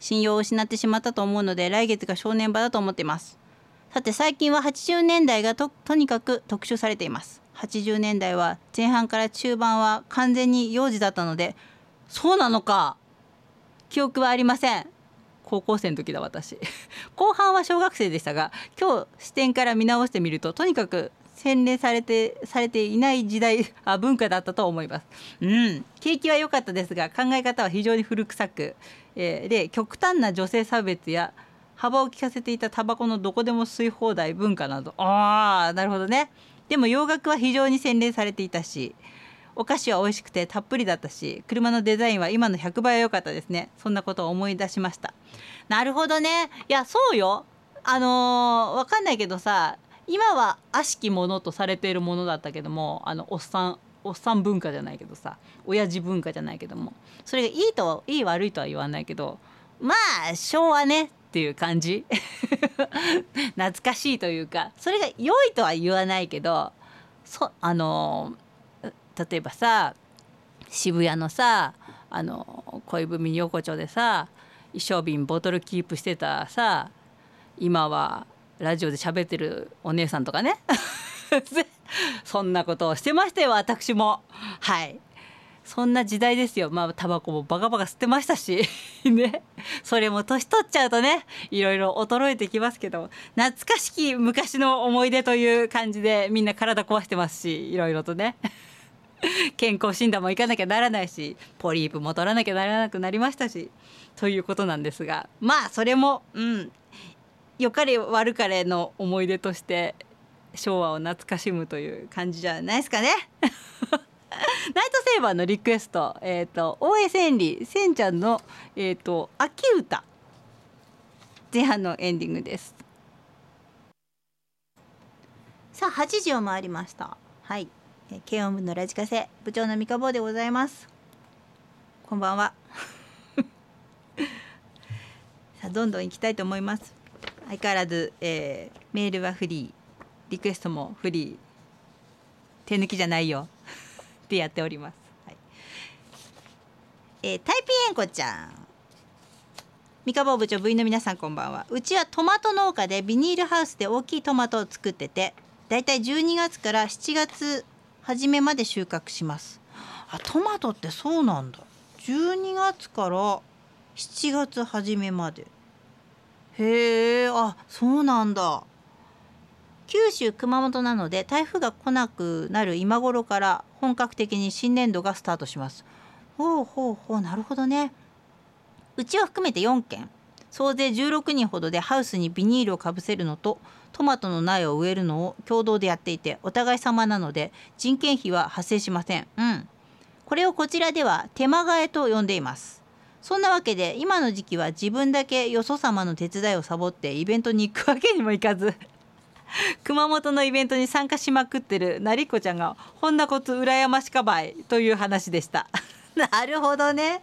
信用を失ってしまったと思うので来月が正念場だと思っています。さて最近は80年代がととにかく特集されています。80年代は前半から中盤は完全に幼児だったのでそうなのか記憶はありません。高校生の時だ私。*laughs* 後半は小学生でしたが今日視点から見直してみるととにかく洗練されてされていない時代あ文化だったと思います。うん。景気は良かったですが考え方は非常に古臭く、えーで極端な女性差別や幅を利かせていたタバコのどこでも吸い放題文化など。ああなるほどね。でも洋楽は非常に洗練されていたしお菓子は美味しくてたっぷりだったし車のデザインは今の100倍は良かったですね。そんなことを思い出しました。なるほどね。いやそうよ。あのー、わかんないけどさ今は悪しきものとされているものだったけどもあのおっさんおっさん文化じゃないけどさ親父文化じゃないけどもそれがいいといい悪いとは言わないけどまあ昭和ねっていう感じ。*laughs* 懐かしいというかそれが良いとは言わないけどそあの例えばさ渋谷のさあの恋文横丁でさ一生瓶ボトルキープしてたさ今はラジオで喋ってるお姉さんとかね。*laughs* そんなことをしてましたよ私も。はい。そんな時代ですよ。まあタバコもバカバカ吸ってましたし。*laughs* ね。それも年取っちゃうとねいろいろ衰えてきますけど懐かしき昔の思い出という感じでみんな体壊してますしいろいろとね。*laughs* 健康診断も行かなきゃならないしポリープも取らなきゃならなくなりましたし。ということなんですが。まあそれもうん。良かれ悪かれの思い出として昭和を懐かしむという感じじゃないですかね。*laughs* ナイトセーバーのリクエスト、えっ、ー、と大江千里せんちゃんのえっ、ー、と秋歌前半のエンディングです。さあ8時を回りました。はい、え軽音部のラジカセ部長の三日坊でございます。こんばんは。*laughs* さあどんどん行きたいと思います。相変わらず、えー、メールはフリー、リクエストもフリー。手抜きじゃないよ。*laughs* でやっております。はい、えー、タイピエンコちゃん。三河部長部員の皆さんこんばんは。うちはトマト農家でビニールハウスで大きいトマトを作ってて、だいたい12月から7月初めまで収穫します。あ、トマトってそうなんだ。12月から7月初めまで。へえ、あ、そうなんだ。九州熊本なので台風が来なくなる今頃から本格的に新年度がスタートします。ほうほうほうなるほどね。うちを含めて4件総勢16人ほどでハウスにビニールをかぶせるのとトマトの苗を植えるのを共同でやっていてお互い様なので人件費は発生しません。うん。これをこちらでは手間替えと呼んでいます。そんなわけで今の時期は自分だけよそ様の手伝いをサボってイベントに行くわけにもいかず。*laughs* 熊本のイベントに参加しまくってるなりこちゃんがほんなこと羨ましかばいという話でした。*laughs* なるほどね。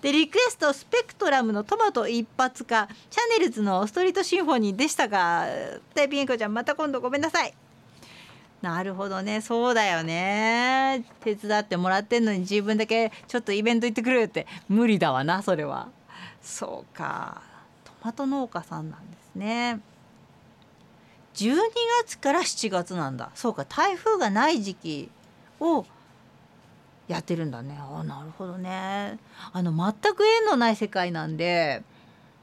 でリクエストスペクトラムのトマト一発かチャネルズのストリートシンフォニーでしたがタイピンコちゃんまた今度ごめんなさい。なるほどね。そうだよね。手伝ってもらってんのに自分だけちょっとイベント行ってくれって。無理だわなそれは。そうか。トマト農家さんなんですね。12月から7月なんだ。そうか台風がない時期をやってるんだね。あなるほどね。あの全く縁のない世界なんで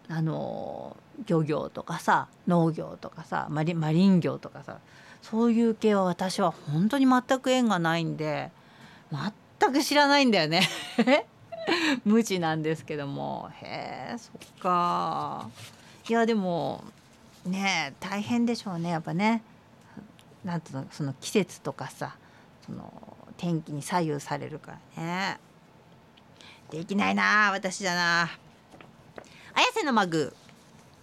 あの漁業とかさ農業とかさマリマリン業とかさそういう系は私は本当に全く縁がないんで全く知らないんだよね。*laughs* 無知なんですけども。へえそっか。いやでもね大変でしょうねやっぱね。なんとその季節とかさその天気に左右されるからね。できないな私じゃな。綾瀬のマグ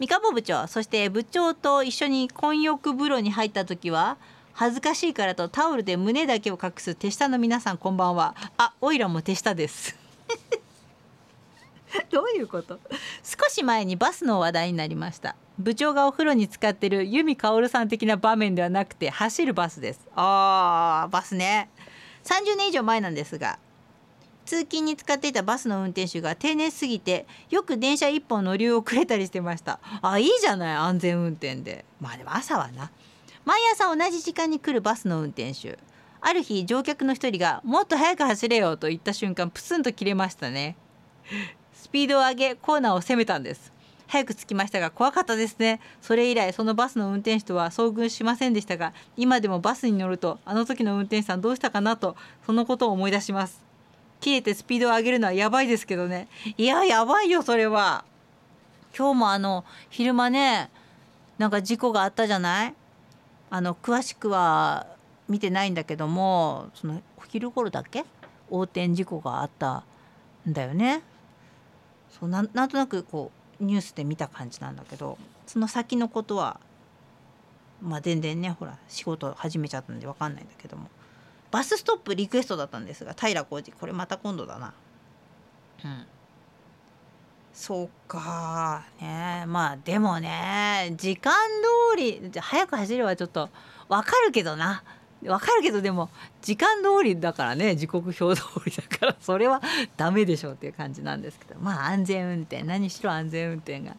三河部長そして部長と一緒に混浴風呂に入った時は恥ずかしいからとタオルで胸だけを隠す手下の皆さんこんばんは。あおいらも手下です。*laughs* どういうこと？少し前にバスの話題になりました。部長がお風呂に使ってる由美薫さん的な場面ではなくて走るバスです。あーバスね。30年以上前なんですが通勤に使っていたバスの運転手が丁寧すぎてよく電車一本乗り遅れたりしてました。あいいじゃない安全運転で。まあでも朝はな。毎朝同じ時間に来るバスの運転手。ある日乗客の一人が「もっと早く走れよ」と言った瞬間プスンと切れましたねスピードを上げコーナーを攻めたんです。早く着きましたが怖かったですね。それ以来そのバスの運転手とは遭遇しませんでしたが今でもバスに乗るとあの時の運転手さんどうしたかなとそのことを思い出します。切れてスピードを上げるのはやばいですけどね。いややばいよそれは。今日もあの昼間ねなんか事故があったじゃない？あの詳しくは見てないんだけどもそのお昼頃だっけ？横転事故があったんだよね。そうなんとなくこうニュースで見た感じなんだけどその先のことはまあ全然ねほら仕事始めちゃったんで分かんないんだけどもバスストップリクエストだったんですが平浩二これまた今度だな。うんそうかねまあでもね時間通り早く走ればちょっとわかるけどなわかるけどでも時間通りだからね時刻表通りだからそれはダメでしょうっていう感じなんですけどまあ安全運転何しろ安全運転が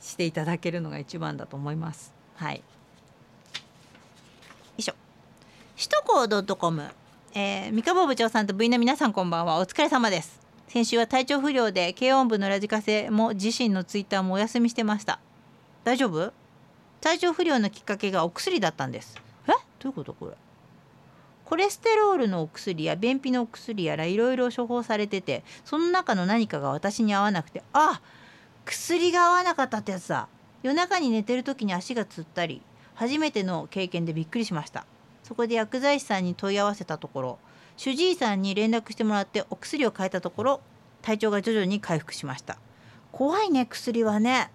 していただけるのが一番だと思います。はい。よいしょ首都高 .com えー、三河部長さんと部員の皆さんこんばんは。お疲れ様です。先週は体調不良で軽音部のラジカセも自身のツイッターもお休みしてました。大丈夫？体調不良のきっかけがお薬だったんです。どういうことこれ？コレステロールのお薬や便秘のお薬やらいろいろ処方されててその中の何かが私に合わなくてあ薬が合わなかったってやつだ。夜中に寝てる時に足がつったり初めての経験でびっくりしました。そこで薬剤師さんに問い合わせたところ主治医さんに連絡してもらってお薬を変えたところ体調が徐々に回復しました。怖いね薬はね。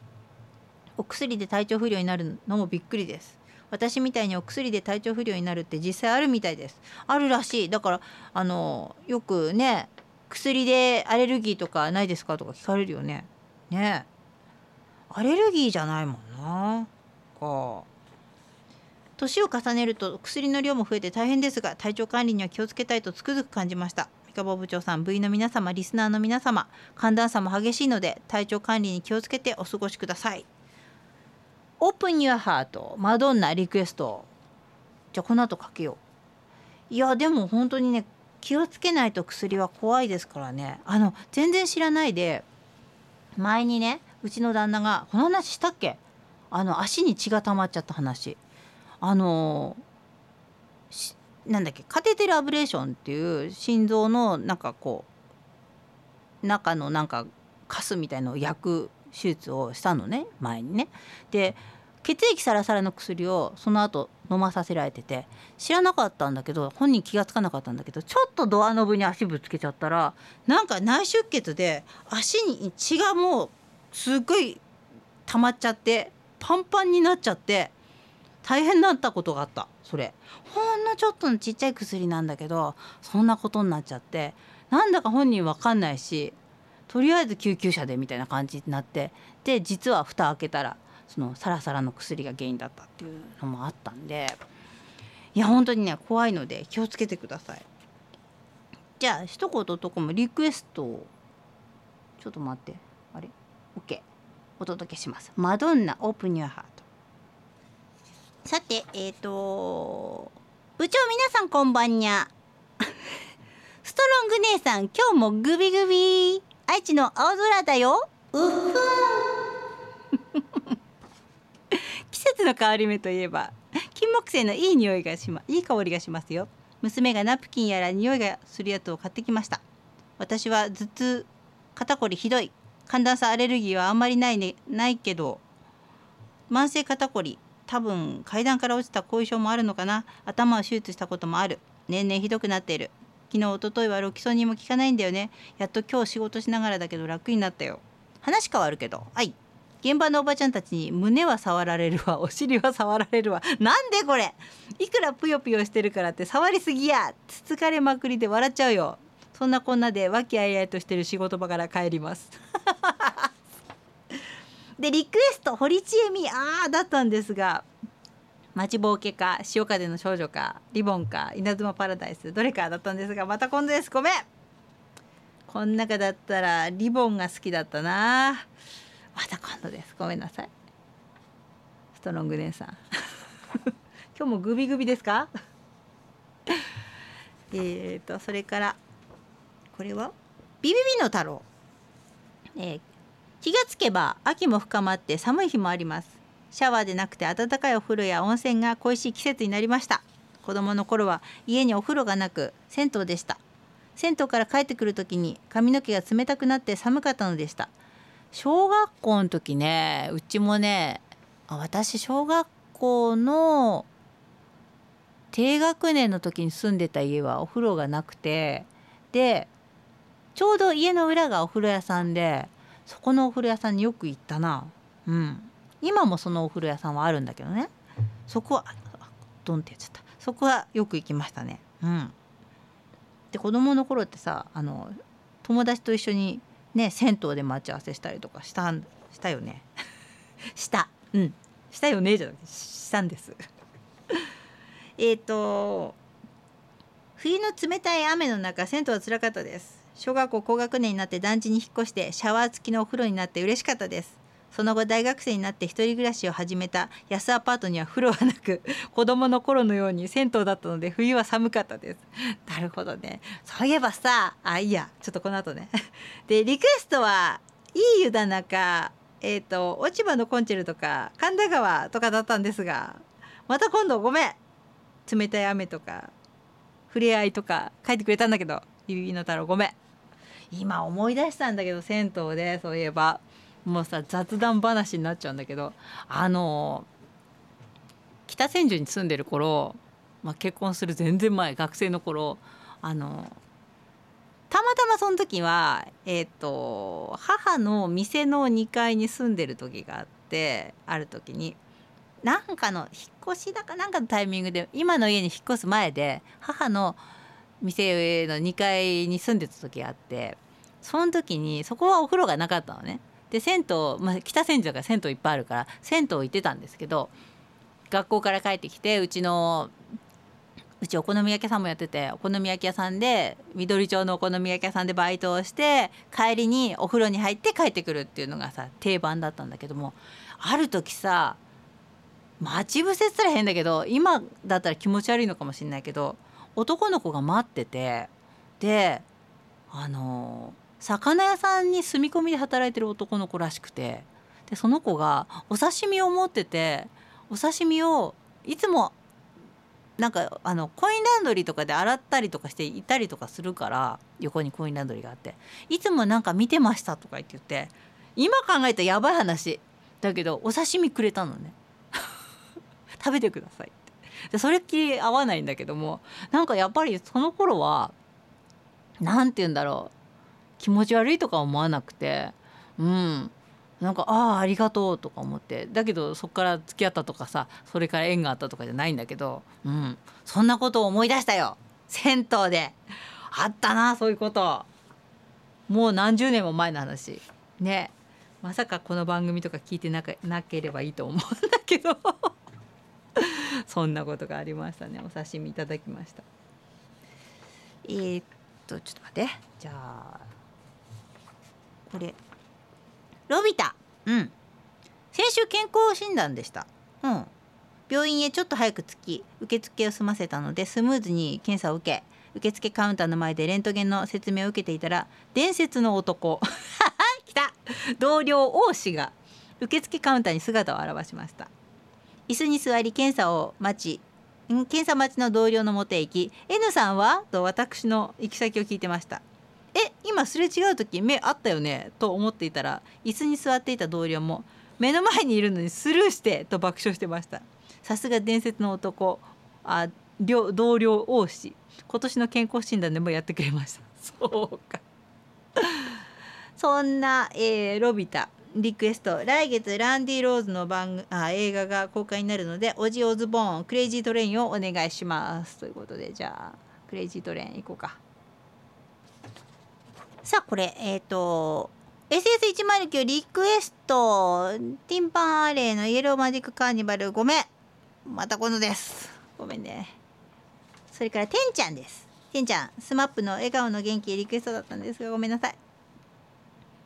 お薬で体調不良になるのもびっくりです。私みたいにお薬で体調不良になるって実際あるみたいです。あるらしい。だからあのよくね薬でアレルギーとかないですかとか聞かれるよね。ね。アレルギーじゃないもんな。か。年を重ねると薬の量も増えて大変ですが体調管理には気をつけたいとつくづく感じました。三河部長さん部員の皆様リスナーの皆様寒暖差も激しいので体調管理に気をつけてお過ごしください。オープン Your Heart マドンナリクエストじゃあこの後かけよう。いやでも本当にね気をつけないと薬は怖いですからね。あの全然知らないで前にねうちの旦那がこの話したっけ？あの足に血が溜まっちゃった話。あのなんだっけ？カテーテルアブレーションっていう心臓のなんかこう中のなんかカスみたいのを焼く手術をしたのね前にね。で血液サラサラの薬をその後飲まさせられてて知らなかったんだけど本人気が付かなかったんだけどちょっとドアノブに足ぶつけちゃったらなんか内出血で足に血がもうすっごい溜まっちゃってパンパンになっちゃって大変だったことがあったそれほんのちょっとのちっちゃい薬なんだけどそんなことになっちゃってなんだか本人わかんないしとりあえず救急車でみたいな感じになってで実は蓋開けたらそのサラサラの薬が原因だったっていうのもあったんでいや本当にね怖いので気をつけてください。じゃあ一言とこもリクエストをちょっと待って。あれ？OK お届けします。マドンナオープニューハート。さてえっ、ー、と部長皆さんこんばんにゃ。*laughs* ストロング姉さん今日もグビグビ。愛知の青空だよ。うっふ *laughs* 季節の変わり目といえば金木犀のいい匂いがしまいい香りがしますよ。娘がナプキンやら匂いがするやつを買ってきました。私は頭痛肩こりひどい。寒暖差アレルギーはあんまりないねないけど慢性肩こり多分階段から落ちた後遺症もあるのかな。頭を手術したこともある。年々ひどくなっている。昨日一昨日はロキソニンも効かないんだよね。やっと今日仕事しながらだけど楽になったよ。話変わるけど。はい。現場のおばちゃんたちに胸は触られるわ。*laughs* お尻は触られるわ。なんでこれ。いくらぷよぷよしてるからって触りすぎや。つつかれまくりで笑っちゃうよ。そんなこんなで和気あいあいとしてる仕事場から帰ります。*laughs* でリクエスト堀ちえみ。あーだったんですが待ちぼうけか潮風の少女かリボンか稲妻パラダイスどれかだったんですがまた今度です。ごめん。こん中だったらリボンが好きだったな。また今度です。ごめんなさい。ストロング姉さん。*laughs* 今日もグビグビですか？*laughs* えっとそれからこれは？ビビビの太郎、えー、気がつけば秋も深まって寒い日もあります。シャワーでなくて温かいお風呂や温泉が恋しい季節になりました。子供の頃は家にお風呂がなく銭湯でした。銭湯から帰ってくる時に髪の毛が冷たくなって寒かったのでした。小学校の時ねうちもねあ私小学校の低学年の時に住んでた家はお風呂がなくてでちょうど家の裏がお風呂屋さんでそこのお風呂屋さんによく行ったな。うん。今もそのお風呂屋さんはあるんだけどね。そこはドンってやっちゃった。そこはよく行きましたね。うん。で子供の頃ってさあの友達と一緒にね銭湯で待ち合わせしたりとかしたしたよね。*laughs* した。うん。したよねじゃなくてしたんです。*laughs* えっと冬の冷たい雨の中銭湯は辛かったです。小学校高学年になって団地に引っ越してシャワー付きのお風呂になって嬉しかったです。その後大学生になって一人暮らしを始めた安アパートには風呂はなく *laughs* 子供の頃のように銭湯だったので冬は寒かったです。なるほどね。そういえばさあいいや。ちょっとこの後ね。*laughs* でリクエストはいい湯だなかえっ、と落ち葉のコンチェルとか神田川とかだったんですがまた今度ごめん。冷たい雨とか触れ合いとか書いてくれたんだけどゆいの太郎ごめん。今思い出したんだけど銭湯でそういえば。もうさ雑談話になっちゃうんだけどあの北千住に住んでる頃、まあ、結婚する全然前学生の頃あのたまたまその時はえっ、と母の店の2階に住んでる時があってある時になんかの引っ越しだかなんかのタイミングで今の家に引っ越す前で母の店の2階に住んでた時があってその時にそこはお風呂がなかったのね。で銭湯、まあ、北千住だから銭湯いっぱいあるから銭湯行ってたんですけど学校から帰ってきてうちのうちお好み焼き屋さんもやっててお好み焼き屋さんで緑町のお好み焼き屋さんでバイトをして帰りにお風呂に入って帰ってくるっていうのがさ定番だったんだけどもある時さ待ち伏せっつら変だけど今だったら気持ち悪いのかもしれないけど男の子が待っててであの魚屋さんに住み込みで働いてる男の子らしくて。でその子がお刺身を持っててお刺身をいつもなんかあのコインランドリーとかで洗ったりとかしていたりとかするから横にコインランドリーがあって。いつもなんか見てましたとか言って言って今考えたらやばい話だけどお刺身くれたのね。*laughs* 食べてくださいって。でそれっきり合わないんだけどもなんかやっぱりその頃は何て言うんだろう。気持ち悪いとか思わなくてうん。なんかああありがとうとか思って。だけどそっから付き合ったとかさそれから縁があったとかじゃないんだけど、うん、そんなことを思い出したよ。銭湯で。あったなそういうこと。もう何十年も前の話。ね。まさかこの番組とか聞いてななければいいと思うんだけど。*laughs* そんなことがありましたね。お刺身いただきました。えー、っとちょっと待って。じゃあこれ。ロビタうん。先週健康診断でした。うん。病院へちょっと早く着き受付を済ませたのでスムーズに検査を受け受付カウンターの前でレントゲンの説明を受けていたら伝説の男。*laughs* 来た。同僚王氏が受付カウンターに姿を現しました。椅子に座り検査を待ち検査待ちの同僚のもとへ行き「N さんは?」と私の行き先を聞いてました「え今すれ違う時目あったよね?」と思っていたら椅子に座っていた同僚も「目の前にいるのにスルーして」と爆笑してました。さすが伝説の男。あ同僚王子今年の健康診断でもやってくれました。*laughs* そうか。そんな、えーロビタ。リクエスト。来月ランディ・ローズの番あ映画が公開になるのでオジ・オズボーン Crazy Train をお願いします。ということでじゃあCrazy Train 行こうか。さあこれえっ、と SS109 リクエスト。ティンパンアレイのイエローマジックカーニバルごめん。またこのです。ごめんね。それからてんちゃんです。てんちゃんスマップの笑顔の元気リクエストだったんですがごめんなさい。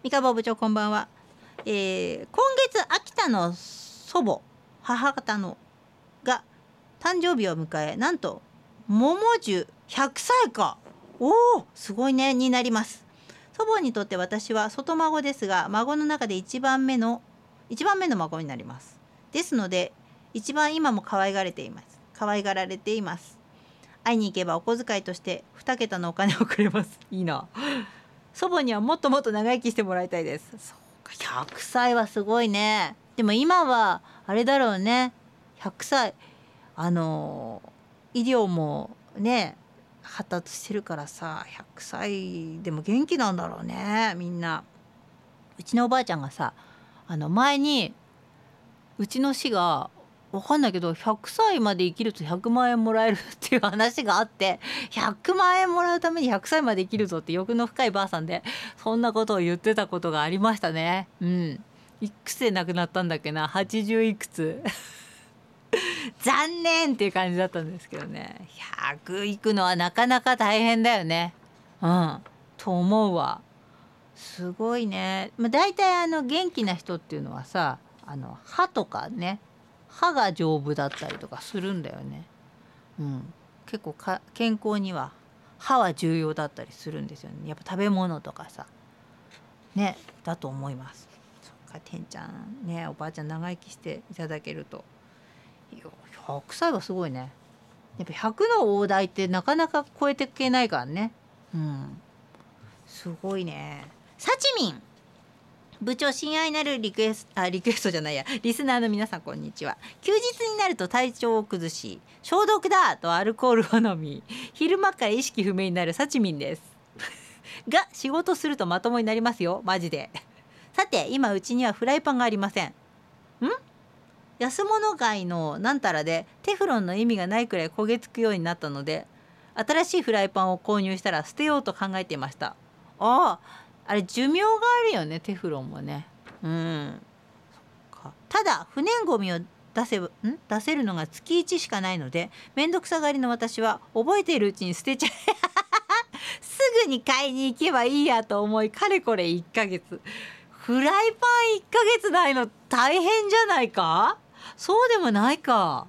三河部長こんばんは。えー今月秋田の祖母母方のが誕生日を迎えなんと桃樹100歳か。おおすごいね。になります。祖母にとって私は外孫ですが孫の中で一番目の一番目の孫になります。ですので一番今も可愛がれています。可愛がられています。会いに行けばお小遣いとして2桁のお金をくれます。*laughs* いいな。祖母にはもっともっと長生きしてもらいたいです。そうか100歳はすごいね。でも今はあれだろうね。100歳。あの医療もね発達してるからさ100歳でも元気なんだろうねみんな。うちのおばあちゃんがさあの前にうちの市がわかんないけど100歳まで生きると100万円もらえるっていう話があって100万円もらうために100歳まで生きるぞって欲の深いばあさんでそんなことを言ってたことがありましたね。うんいくつで亡くなったんだっけな？80いくつ残念っていう感じだったんですけどね。100いくのはなかなか大変だよね。うん。と思うわ。すごいね、まあ、大体あの元気な人っていうのはさあの歯とかね歯が丈夫だったりとかするんだよね。うん。結構か健康には歯は重要だったりするんですよね。やっぱ食べ物とかさ。ねだと思います。そっかてんちゃん。ねおばあちゃん長生きしていただけると。100歳はすごいね。やっぱ100の大台ってなかなか超えていけないからね。うん。すごいね。さちみん部長親愛なるリクエストあリクエストじゃないや。リスナーの皆さんこんにちは。休日になると体調を崩し消毒だとアルコールを飲み昼間から意識不明になるさちみんです。が仕事するとまともになりますよ。マジで。さて今うちにはフライパンがありません。ん？安物買いのなんたらでテフロンの意味がないくらい焦げつくようになったので新しいフライパンを購入したら捨てようと考えていました。あああれ寿命があるよねテフロンもね。うん。ただ不燃ごみを出せん？出せるのが月1しかないので面倒くさがりの私は覚えているうちに捨てちゃ *laughs* すぐに買いに行けばいいやと思いかれこれ1ヶ月。フライパン1ヶ月ないの大変じゃないか？そうでもないか。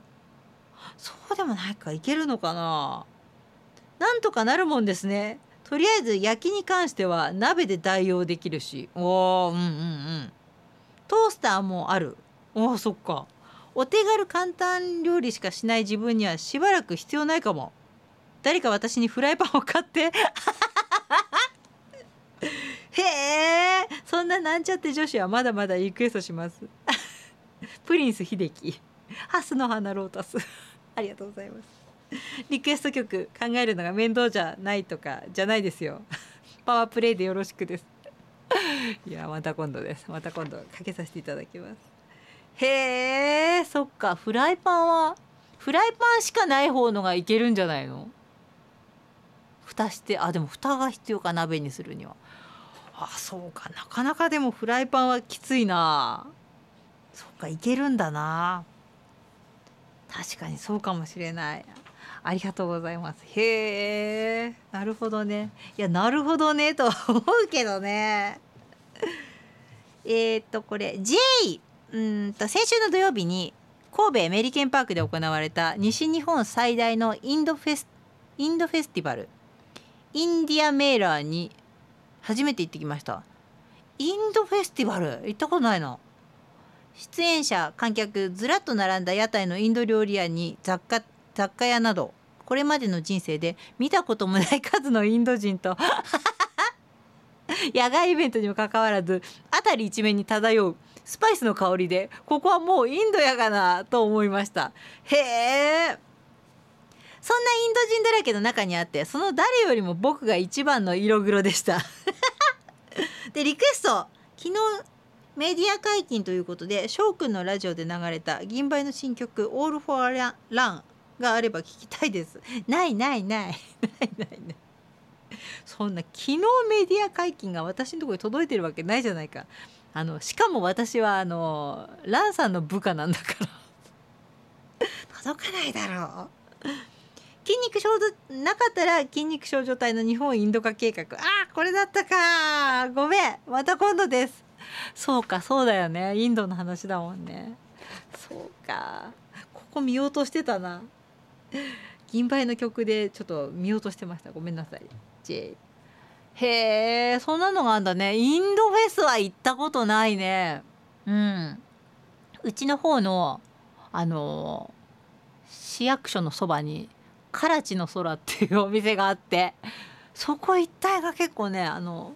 そうでもないかいけるのかな。なんとかなるもんですね。とりあえず焼きに関しては鍋で代用できるし。おーうんうんうん。トースターもある。おーそっか。お手軽簡単料理しかしない自分にはしばらく必要ないかも。誰か私にフライパンを買って。へえ。そんななんちゃって女子はまだまだリクエストします。*laughs* プリンス秀樹。ハスの花ロータス。*laughs* ありがとうございます。リクエスト曲考えるのが面倒じゃないとかじゃないですよ。*laughs* パワープレイでよろしくです。いやまた今度です。また今度かけさせていただきます。へえそっか。フライパンはフライパンしかない方のがいけるんじゃないの？蓋してあでも蓋が必要か鍋にするには。あそうか。なかなかでもフライパンはきついな。そっかいけるんだな。確かにそうかもしれない。ありがとうございます。へえなるほどね。いやなるほどねと思うけどね。*laughs* えっとこれ J うんと先週の土曜日に神戸メリケンパークで行われた西日本最大のインドフェスインドフェスティバル。インディアメーラーに初めて行ってきました。インドフェスティバル？行ったことないな。出演者観客ずらっと並んだ屋台のインド料理屋に雑貨雑貨屋などこれまでの人生で見たこともない数のインド人と *laughs* 野外イベントにもかかわらず辺り一面に漂うスパイスの香りでここはもうインドやがなと思いました。へえそんなインド人だらけの中にあってその誰よりも僕が一番の色黒でした。*laughs* でリクエスト昨日メディア解禁ということで翔くんのラジオで流れた銀杯の新曲「All for a Run」があれば聞きたいです。ないないない。ないないない。そんな昨日メディア解禁が私のところに届いてるわけないじゃないか。あのしかも私はあのランさんの部下なんだから。届かないだろう。筋肉症なかったら筋肉症状態の日本インド化計画。あこれだったかごめん。また今度です *laughs* そうかそうだよね。インドの話だもんね。そうか。ここ見ようとしてたな。銀杯の曲でちょっと見ようとしてました。ごめんなさい。J へえそんなのがあんだね。インドフェスは行ったことないね。うん。うちの方のあの市役所のそばにカラチの空っていうお店があってそこ一帯が結構ねあの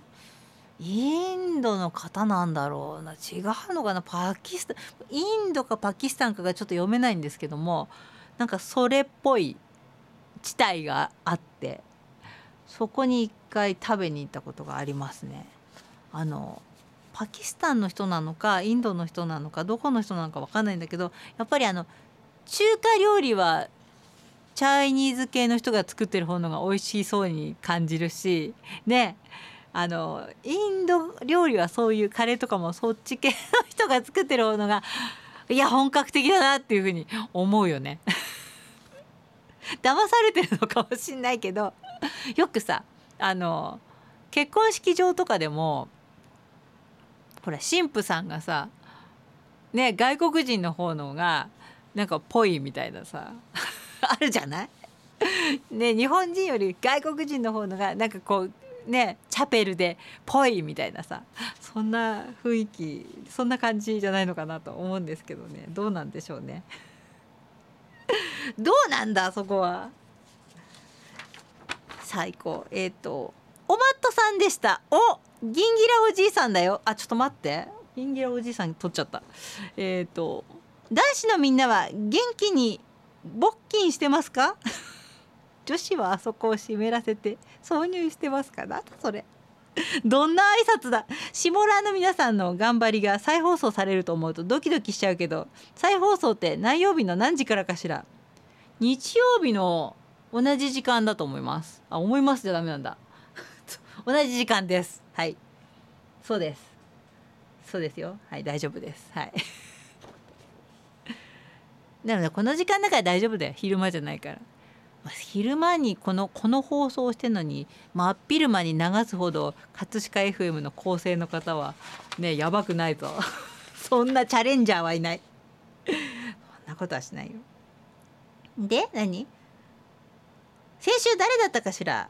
インドの方なんだろうな。違うのかな？パキスタンインドかパキスタンかがちょっと読めないんですけどもなんかそれっぽい地帯があってそこに一回食べに行ったことがありますね。あのパキスタンの人なのかインドの人なのかどこの人なのか分かんないんだけどやっぱりあの中華料理はチャイニーズ系の人が作ってる方のが美味しそうに感じるしね。あのインド料理はそういうカレーとかもそっち系の人が作ってる方のがいや本格的だなっていうふうに思うよね。*laughs* 騙されてるのかもしんないけど *laughs* よくさあの結婚式場とかでもほら神父さんがさね外国人の方のがなんかぽいみたいなさ *laughs* あるじゃない？ね日本人より外国人の方のがなんかこうねチャペルでぽいみたいなさそんな雰囲気そんな感じじゃないのかなと思うんですけどね。どうなんでしょうね。*laughs* どうなんだそこは。最高。えっ、ー、とおまっとさんでした。おギンギラおじいさんだよ。あちょっと待って。ギンギラおじいさん取っちゃった。えっ、ー、と男子のみんなは元気に勃起してますか？女子はあそこを湿らせて挿入してますか？なそれ。*laughs* どんな挨拶だ。下ラの皆さんの頑張りが再放送されると思うとドキドキしちゃうけど再放送って何曜日の何時からかしら。日曜日の同じ時間だと思います。あ思いますじゃダメなんだ。*laughs* 同じ時間です。はい。そうです。そうですよ。はい大丈夫です。はい。*laughs* なのでこの時間だから大丈夫だよ。昼間じゃないから。昼間にこのこの放送をしてるのに真っ昼間に流すほど葛飾 FM の構成の方はねやばくないぞ。*laughs* そんなチャレンジャーはいない。そんなことはしないよ。で何？先週誰だったかしら？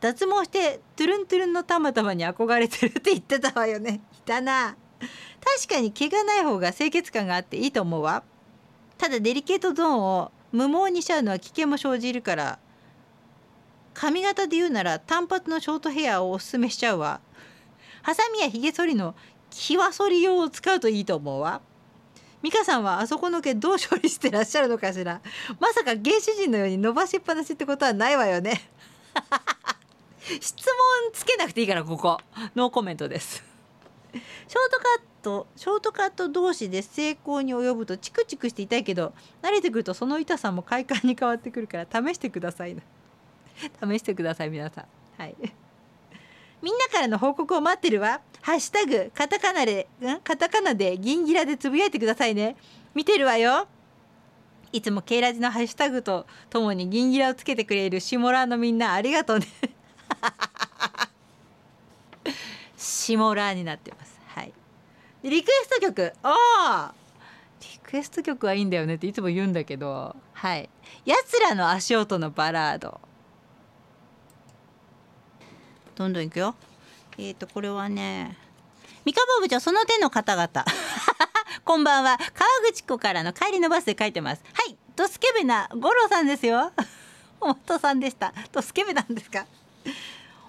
脱毛してトゥルントゥルンのたまたまに憧れてるって言ってたわよね。いたな。確かに毛がない方が清潔感があっていいと思うわ。ただデリケートゾーンを無毛にしちゃうのは危険も生じるから髪型で言うなら単発のショートヘアをおすすめしちゃうわ。ハサミやひげ剃りの際剃り用を使うといいと思うわ。美香さんはあそこの毛どう処理してらっしゃるのかしら。まさか原始人のように伸ばしっぱなしってことはないわよね。*laughs* 質問つけなくていいからここ。ノーコメントです。ショートカットショートカット同士で成功に及ぶとチクチクして痛いけど慣れてくるとその痛さも快感に変わってくるから試してくださいな *laughs* 試してください皆さん。はい。みんなからの報告を待ってるわ。ハッシュタグカタカナでん？カタカナでギンギラでつぶやいてくださいね。見てるわよ。いつもケイラジのハッシュタグとともにギンギラをつけてくれるシモラのみんなありがとうね。*laughs* シモラになってます。リクエスト曲。ああリクエスト曲はいいんだよねっていつも言うんだけど。はい「やつらの足音のバラード」どんどんいくよ。えっ、ー、とこれはね三河部長その手の方々。*laughs* こんばんは。川口湖からの帰りのバスで書いてます。はい。ドスケベな五郎さんですよ。*laughs* おもとさんでした。ドスケベなんですか？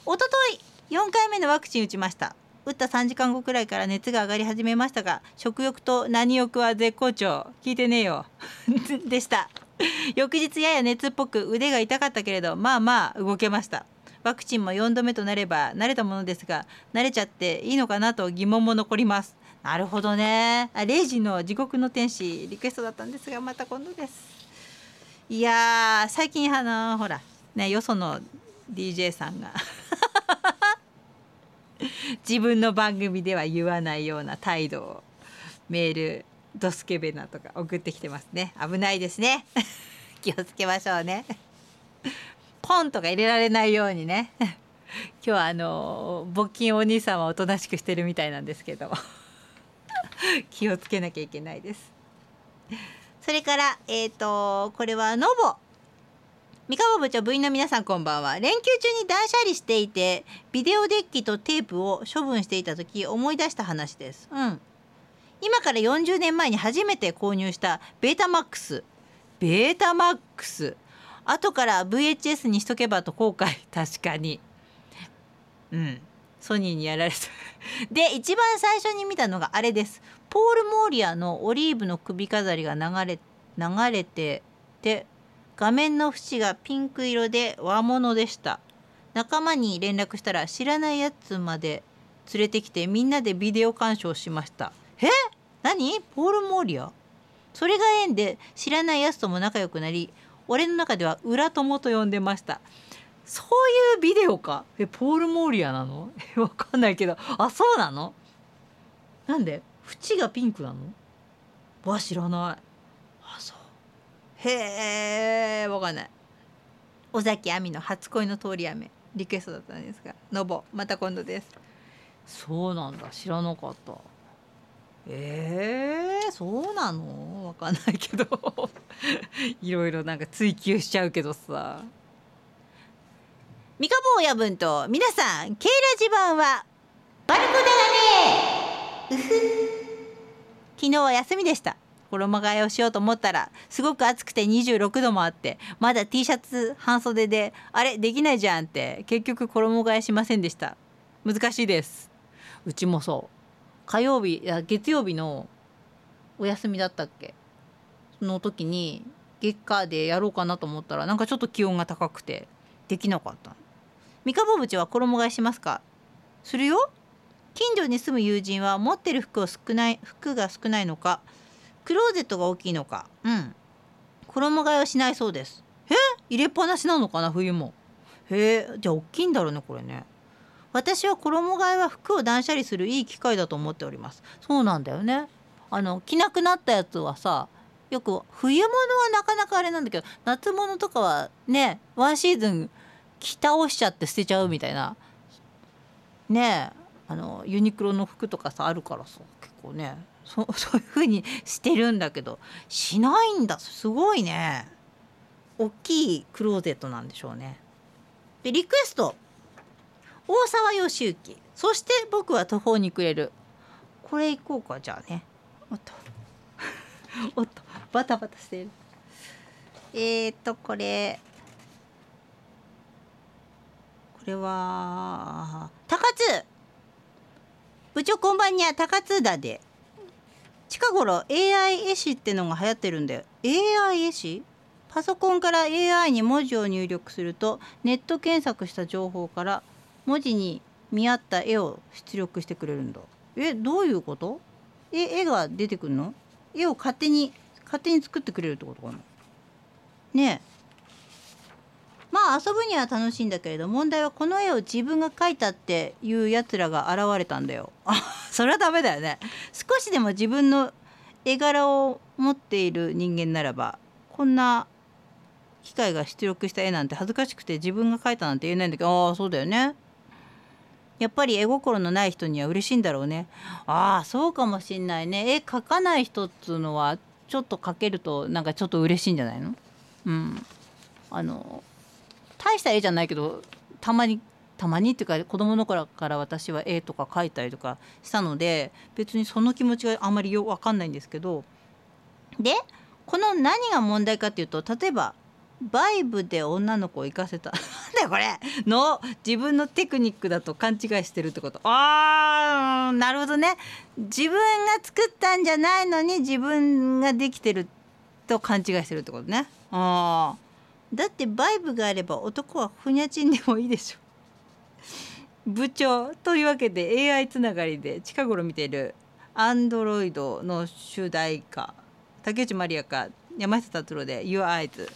一昨日4回目のワクチン打ちました打った3時間後くらいから熱が上がり始めましたが食欲と何欲は絶好調。聞いてねえよ。*laughs* でした。翌日やや熱っぽく腕が痛かったけれどまあまあ動けました。ワクチンも4度目となれば慣れたものですが慣れちゃっていいのかなと疑問も残ります。なるほどね。あ0時の地獄の天使リクエストだったんですがまた今度です。いや最近あのほらねよその DJ さんが *laughs* 自分の番組では言わないような態度をメールドスケベナとか送ってきてますね。危ないですね。*laughs* 気をつけましょうね。ポンとか入れられないようにね。*laughs* 今日はあの募金お兄さんはおとなしくしてるみたいなんですけど。気をつけなきゃいけないです。それからえっ、ー、とこれはノボ。三河部長部員の皆さんこんばんは。連休中に断捨離していてビデオデッキとテープを処分していた時思い出した話です。うん。今から40年前に初めて購入したベータマックス。ベータマックス。後から VHS にしとけばと後悔。*laughs* 確かに。うん。ソニーにやられた。*laughs* で一番最初に見たのがあれです。ポール・モーリアのオリーブの首飾りが流れ流れてて画面の縁がピンク色で和物でした。仲間に連絡したら知らないやつまで連れてきてみんなでビデオ鑑賞しました。え？何？ポール・モーリア？それが縁で知らないやつとも仲良くなり俺の中では裏友と呼んでました。そういうビデオか？えポール・モーリアなの？えわかんないけど。あそうなの？なんで？縁がピンクなの？わ知らない。へえわかんない。尾崎亜美の初恋の通り雨。リクエストだったんですが。のぼまた今度です。そうなんだ。知らなかった。えー、そうなの？わかんないけど。*laughs* いろいろなんか追求しちゃうけどさ。三日坊親分と皆さんケイラジ版はバルコだね。う *laughs* ふ昨日は休みでした衣替えをしようと思ったらすごく暑くて26度もあってまだ T シャツ半袖であれできないじゃんって結局衣替えしませんでした。難しいです。うちもそう。火曜日いや月曜日のお休みだったっけ？その時に月火でやろうかなと思ったらなんかちょっと気温が高くてできなかった三日坊淵は衣替えしますか？するよ。近所に住む友人は持ってる服を少ない服が少ないのかクローゼットが大きいのか。うん。衣替えはしないそうです。え？入れっぱなしなのかな冬も。へえ。じゃあ大きいんだろうねこれね。私は衣替えは服を断捨離するいい機会だと思っております。そうなんだよね。あの着なくなったやつはさよく冬物はなかなかあれなんだけど夏物とかはねワンシーズン着倒しちゃって捨てちゃうみたいな。ねえ。あのユニクロの服とかさあるからさ結構ね。そ *laughs* そういう風にしてるんだけどしないんだ。すごいね。大きいクローゼットなんでしょうね。でリクエスト。大沢義行そして僕は途方に暮れる。これいこうかじゃあね。おっと。*laughs* おっと。バタバタしてる。えー、っとこれ。これは高津。部長こんばんにゃ高津だで。近頃 AI 絵師ってのが流行ってるんだよ。AI 絵師？パソコンから AI に文字を入力するとネット検索した情報から文字に見合った絵を出力してくれるんだ。えどういうこと？え絵が出てくるの？絵を勝手に勝手に作ってくれるってことかな？ねえ。まあ遊ぶには楽しいんだけれど問題はこの絵を自分が描いたっていうやつらが現れたんだよ。あそれはダメだよね。少しでも自分の絵柄を持っている人間ならばこんな機械が出力した絵なんて恥ずかしくて自分が描いたなんて言えないんだけどああそうだよね。やっぱり絵心のない人には嬉しいんだろうね。ああそうかもしんないね。絵描かない人っつうのはちょっと描けるとなんかちょっと嬉しいんじゃないの？うん。あの大した絵じゃないけどたまにたまにっていうか子供の頃から私は絵とか描いたりとかしたので別にその気持ちがあんまりよく分かんないんですけどでこの何が問題かっていうと例えばバイブで女の子を行かせた *laughs* なんだよこれの自分のテクニックだと勘違いしてるってこと。あーなるほどね。自分が作ったんじゃないのに自分ができてると勘違いしてるってことね。あー。だってバイブがあれば男はふにゃちんでもいいでしょ。*laughs* 部長というわけで AI つながりで近頃見ているアンドロイドの主題歌竹内まりやか山下達郎で「Your Eyes」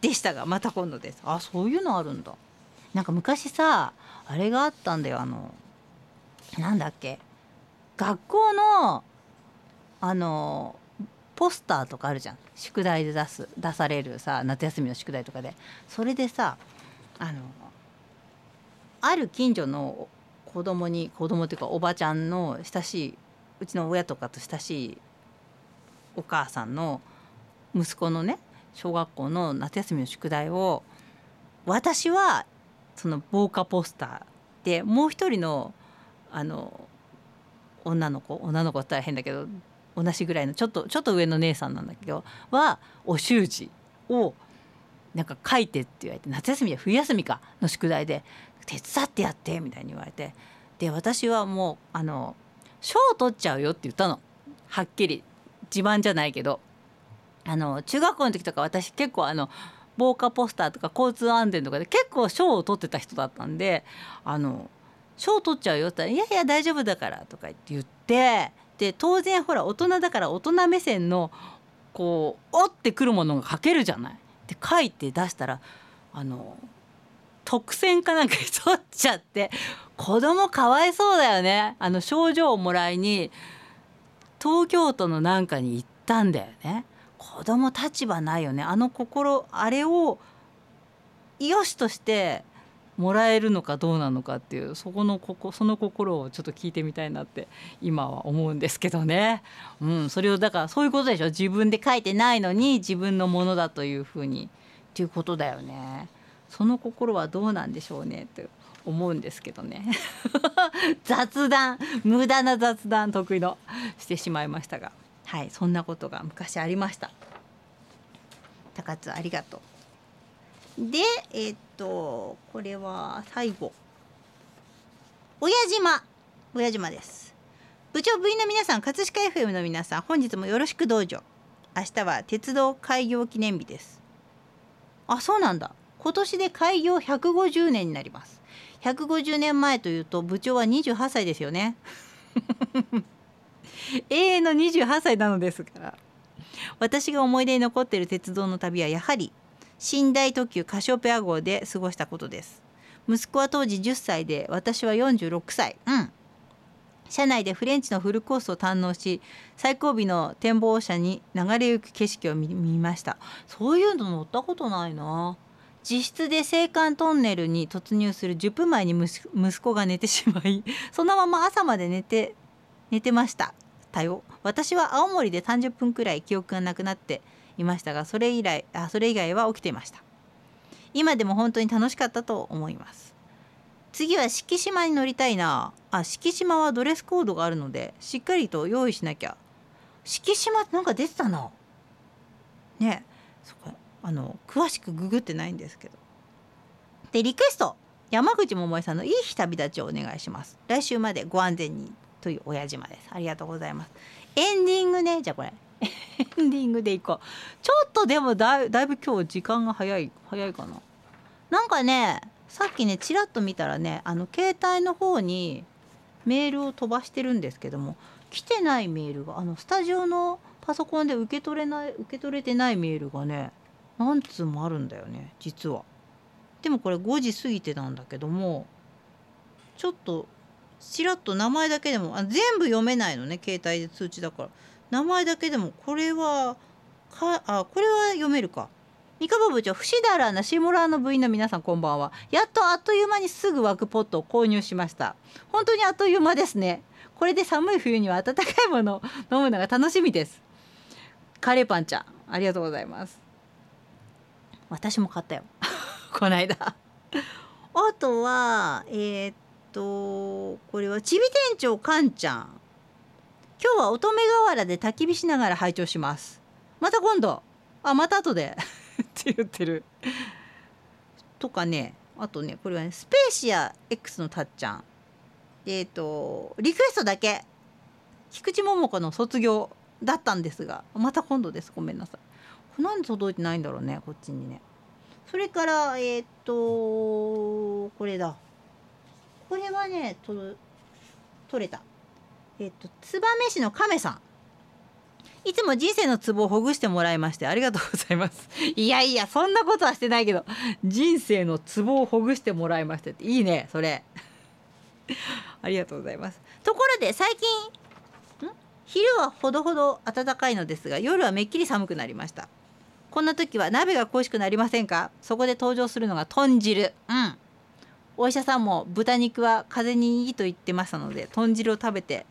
でしたがまた今度です。あそういうのあるんだ。なんか昔さあれがあったんだよ。あのなんだっけ？学校のあのポスターとかあるじゃん。宿題で出す出されるさ夏休みの宿題とかで。それでさあのある近所の子供に子供っていうかおばちゃんの親しいうちの親とかと親しいお母さんの息子のね小学校の夏休みの宿題を私はその防火ポスターでもう一人のあの女の子女の子って大変だけど同じぐらいのちょっとちょっと上の姉さんなんだけどはお習字をなんか書いてって言われて夏休みや冬休みかの宿題で手伝ってやってみたいに言われて。で私はもうあの賞取っちゃうよって言ったの。はっきり。自慢じゃないけど。あの中学校の時とか私結構あの防火ポスターとか交通安全とかで結構賞を取ってた人だったんであの賞取っちゃうよって言ったら「いやいや大丈夫だから」とか言ってって当然ほら大人だから大人目線のこう折ってくるものが書けるじゃない。で書いて出したらあの特選かなんかに取っちゃって子供かわいそうだよね。あの賞状をもらいに東京都のなんかに行ったんだよね。子供立場ないよね。あの心あれをよしとしてもらえるのかどうなのかっていうそこのここその心をちょっと聞いてみたいなって今は思うんですけどね、うん、それをだからそういうことでしょ。自分で書いてないのに自分のものだというふうにっていうことだよね。その心はどうなんでしょうねって思うんですけどね。*laughs* 雑談無駄な雑談得意のしてしまいましたが。はいそんなことが昔ありました。高津ありがとう。でえ、っとこれは最後。親島。親島です。部長部員の皆さん葛飾 FM の皆さん本日もよろしくどうぞ。明日は鉄道開業記念日です。あそうなんだ。今年で開業150年になります。150年前というと部長は28歳ですよね。*laughs* 永遠の28歳なのですから。私が思い出に残っている鉄道の旅はやはり寝台特急カシオペア号で過ごしたことです。息子は当時10歳で私は46歳。うん。車内でフレンチのフルコースを堪能し最後尾の展望車に流れゆく景色を見ました。そういうの乗ったことないな。自室で青函トンネルに突入する10分前に息子が寝てしまいそのまま朝まで寝て寝てました。たよ。私は青森で30分くらい記憶がなくなっていましたがそれ以来あそれ以外は起きていました。今でも本当に楽しかったと思います。次は敷島に乗りたいな。あ敷島はドレスコードがあるのでしっかりと用意しなきゃ。敷島ってなんか出てたなね。そっかあの詳しくググってないんですけど。でリクエスト。山口百恵さんのいい日旅立ちをお願いします。来週までご安全にという親島です。ありがとうございます。エンディングね。じゃあこれ。エンディングでいこう。ちょっとでもだいだいぶ今日時間が早い早いかな。なんかねさっきねちらっと見たらねあの携帯の方にメールを飛ばしてるんですけども来てないメールがあのスタジオのパソコンで受け取れない受け取れてないメールがね何通もあるんだよね実は。でもこれ5時過ぎてなんだけどもちょっとちらっと名前だけでもあ全部読めないのね携帯で通知だから。名前だけでもこれはかあこれは読めるか。三河部長伏だらなシモラの部員の皆さんこんばんは。やっとあっという間にすぐ湧くポットを購入しました。本当にあっという間ですね。これで寒い冬には温かいものを *laughs* 飲むのが楽しみです。カレーパンちゃんありがとうございます。私も買ったよ。*laughs* この間。あとはえー、っとこれはちび店長かんちゃん。今日は乙女河原で焚き火しながら拝聴します。また今度。あまた後で。*laughs* って言ってる。とかね。あとねこれはねスペーシア X のたっちゃん。えっ、とリクエストだけ。菊池桃子の卒業だったんですが。また今度です。ごめんなさい。なんで届いてないんだろうね。こっちにね。それからえっ、とこれだ。これはね取れた。えっ、と燕市の亀さん。いつも人生のツボをほぐしてもらいましてありがとうございます。*laughs* いやいやそんなことはしてないけど人生のツボをほぐしてもらいまして。っていいねそれ。*laughs* ありがとうございます。ところで最近昼はほどほど暖かいのですが夜はめっきり寒くなりました。こんな時は鍋が恋しくなりませんか？そこで登場するのが豚汁。うん。お医者さんも豚肉は風邪にいいと言ってましたので豚汁を食べて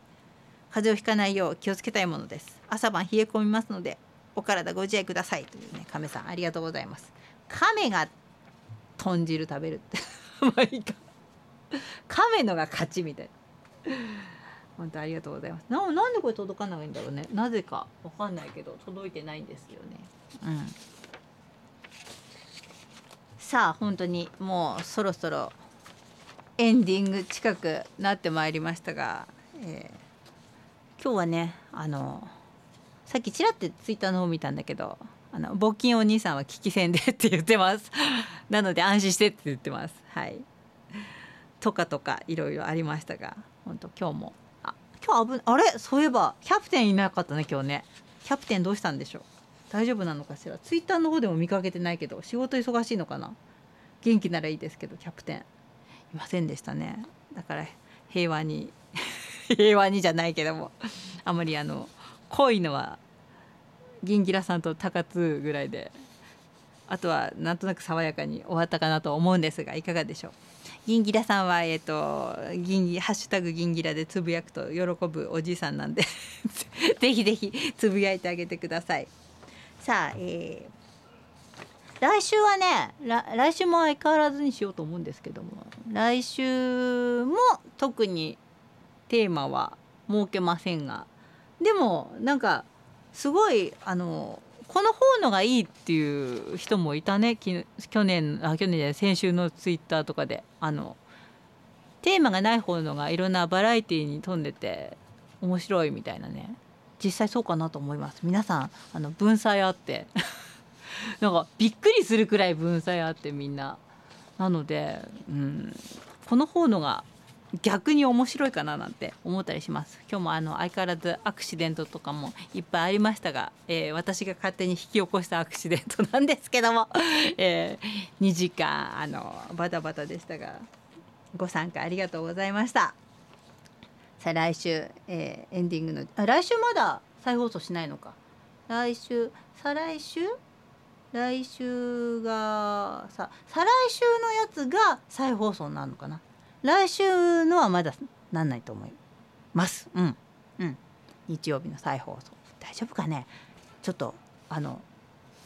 風邪をひかないよう気をつけたいものです。朝晩冷え込みますのでお体ご自愛くださいというね亀さんありがとうございます。亀が豚汁食べるって。まあいいか亀のが勝ちみたい。な本当ありがとうございます。ななんでこれ届かないんだろうね。なぜかわかんないけど届いてないんですよね。うん。さあ本当にもうそろそろエンディング近くなってまいりましたが、えー、今日はねあのさっきちらってツイッターの方見たんだけどあの募金お兄さんは危機戦でって言ってます。*laughs* なので安心してって言ってます。はい。とかとかいろいろありましたが本当今日も。あ今日危あれ？そういえばキャプテンいなかったね今日ね。キャプテンどうしたんでしょう？大丈夫なのかしら？ツイッターの方でも見かけてないけど仕事忙しいのかな？元気ならいいですけどキャプテン。いませんでしたね。だから平和に *laughs* 平和にじゃないけども。あまりあの濃いのはギギラさんと高津ぐらいであとはなんとなく爽やかに終わったかなと思うんですがいかがでしょう？ギギラさんはえっ、とギンギハッシュタグギギラでつぶやくと喜ぶおじいさんなんで *laughs* ぜひぜひつぶやいてあげてください。さあ、えー来週はね来週も相変わらずにしようと思うんですけども来週も特にテーマは設けませんがでもなんかすごいあのこの方のがいいっていう人もいたね。去年あ去年じゃない先週のツイッターとかで。あのテーマがない方のがいろんなバラエティーに富んでて面白いみたいなね。実際そうかなと思います。皆さんあの文才あって。*laughs* なんかびっくりするくらい文才あってみんな。なので、うん、この方のが逆に面白いかななんて思ったりします。今日もあの相変わらずアクシデントとかもいっぱいありましたが、えー私が勝手に引き起こしたアクシデントなんですけども、えー2時間あのバタバタでしたがご参加ありがとうございました。さあ来週、えーエンディングのあ来週まだ再放送しないのか。来週再来週？来週がさ再来週のやつが再放送になるのかな。来週のはまだなんないと思います。うん。うん。日曜日の再放送。大丈夫かね？ちょっとあの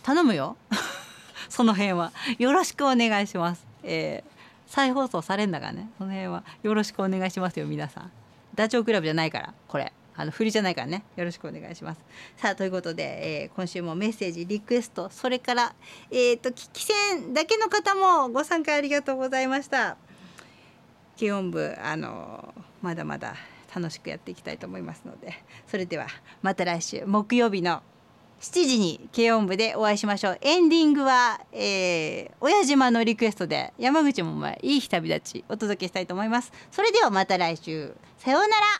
頼むよ。*laughs* その辺は。よろしくお願いします。えー再放送されんだからね。その辺は。よろしくお願いしますよ皆さん。ダチョウ倶楽部じゃないからこれ。あの振りじゃないからね。よろしくお願いします。さあということで、えー今週もメッセージリクエスト。それからえっ、と聞き戦だけの方もご参加ありがとうございました。軽音部あのまだまだ楽しくやっていきたいと思いますのでそれではまた来週木曜日の7時に軽音部でお会いしましょう。エンディングは、えー、親島のリクエストで山口も前いい日旅立ちお届けしたいと思います。それではまた来週。さようなら。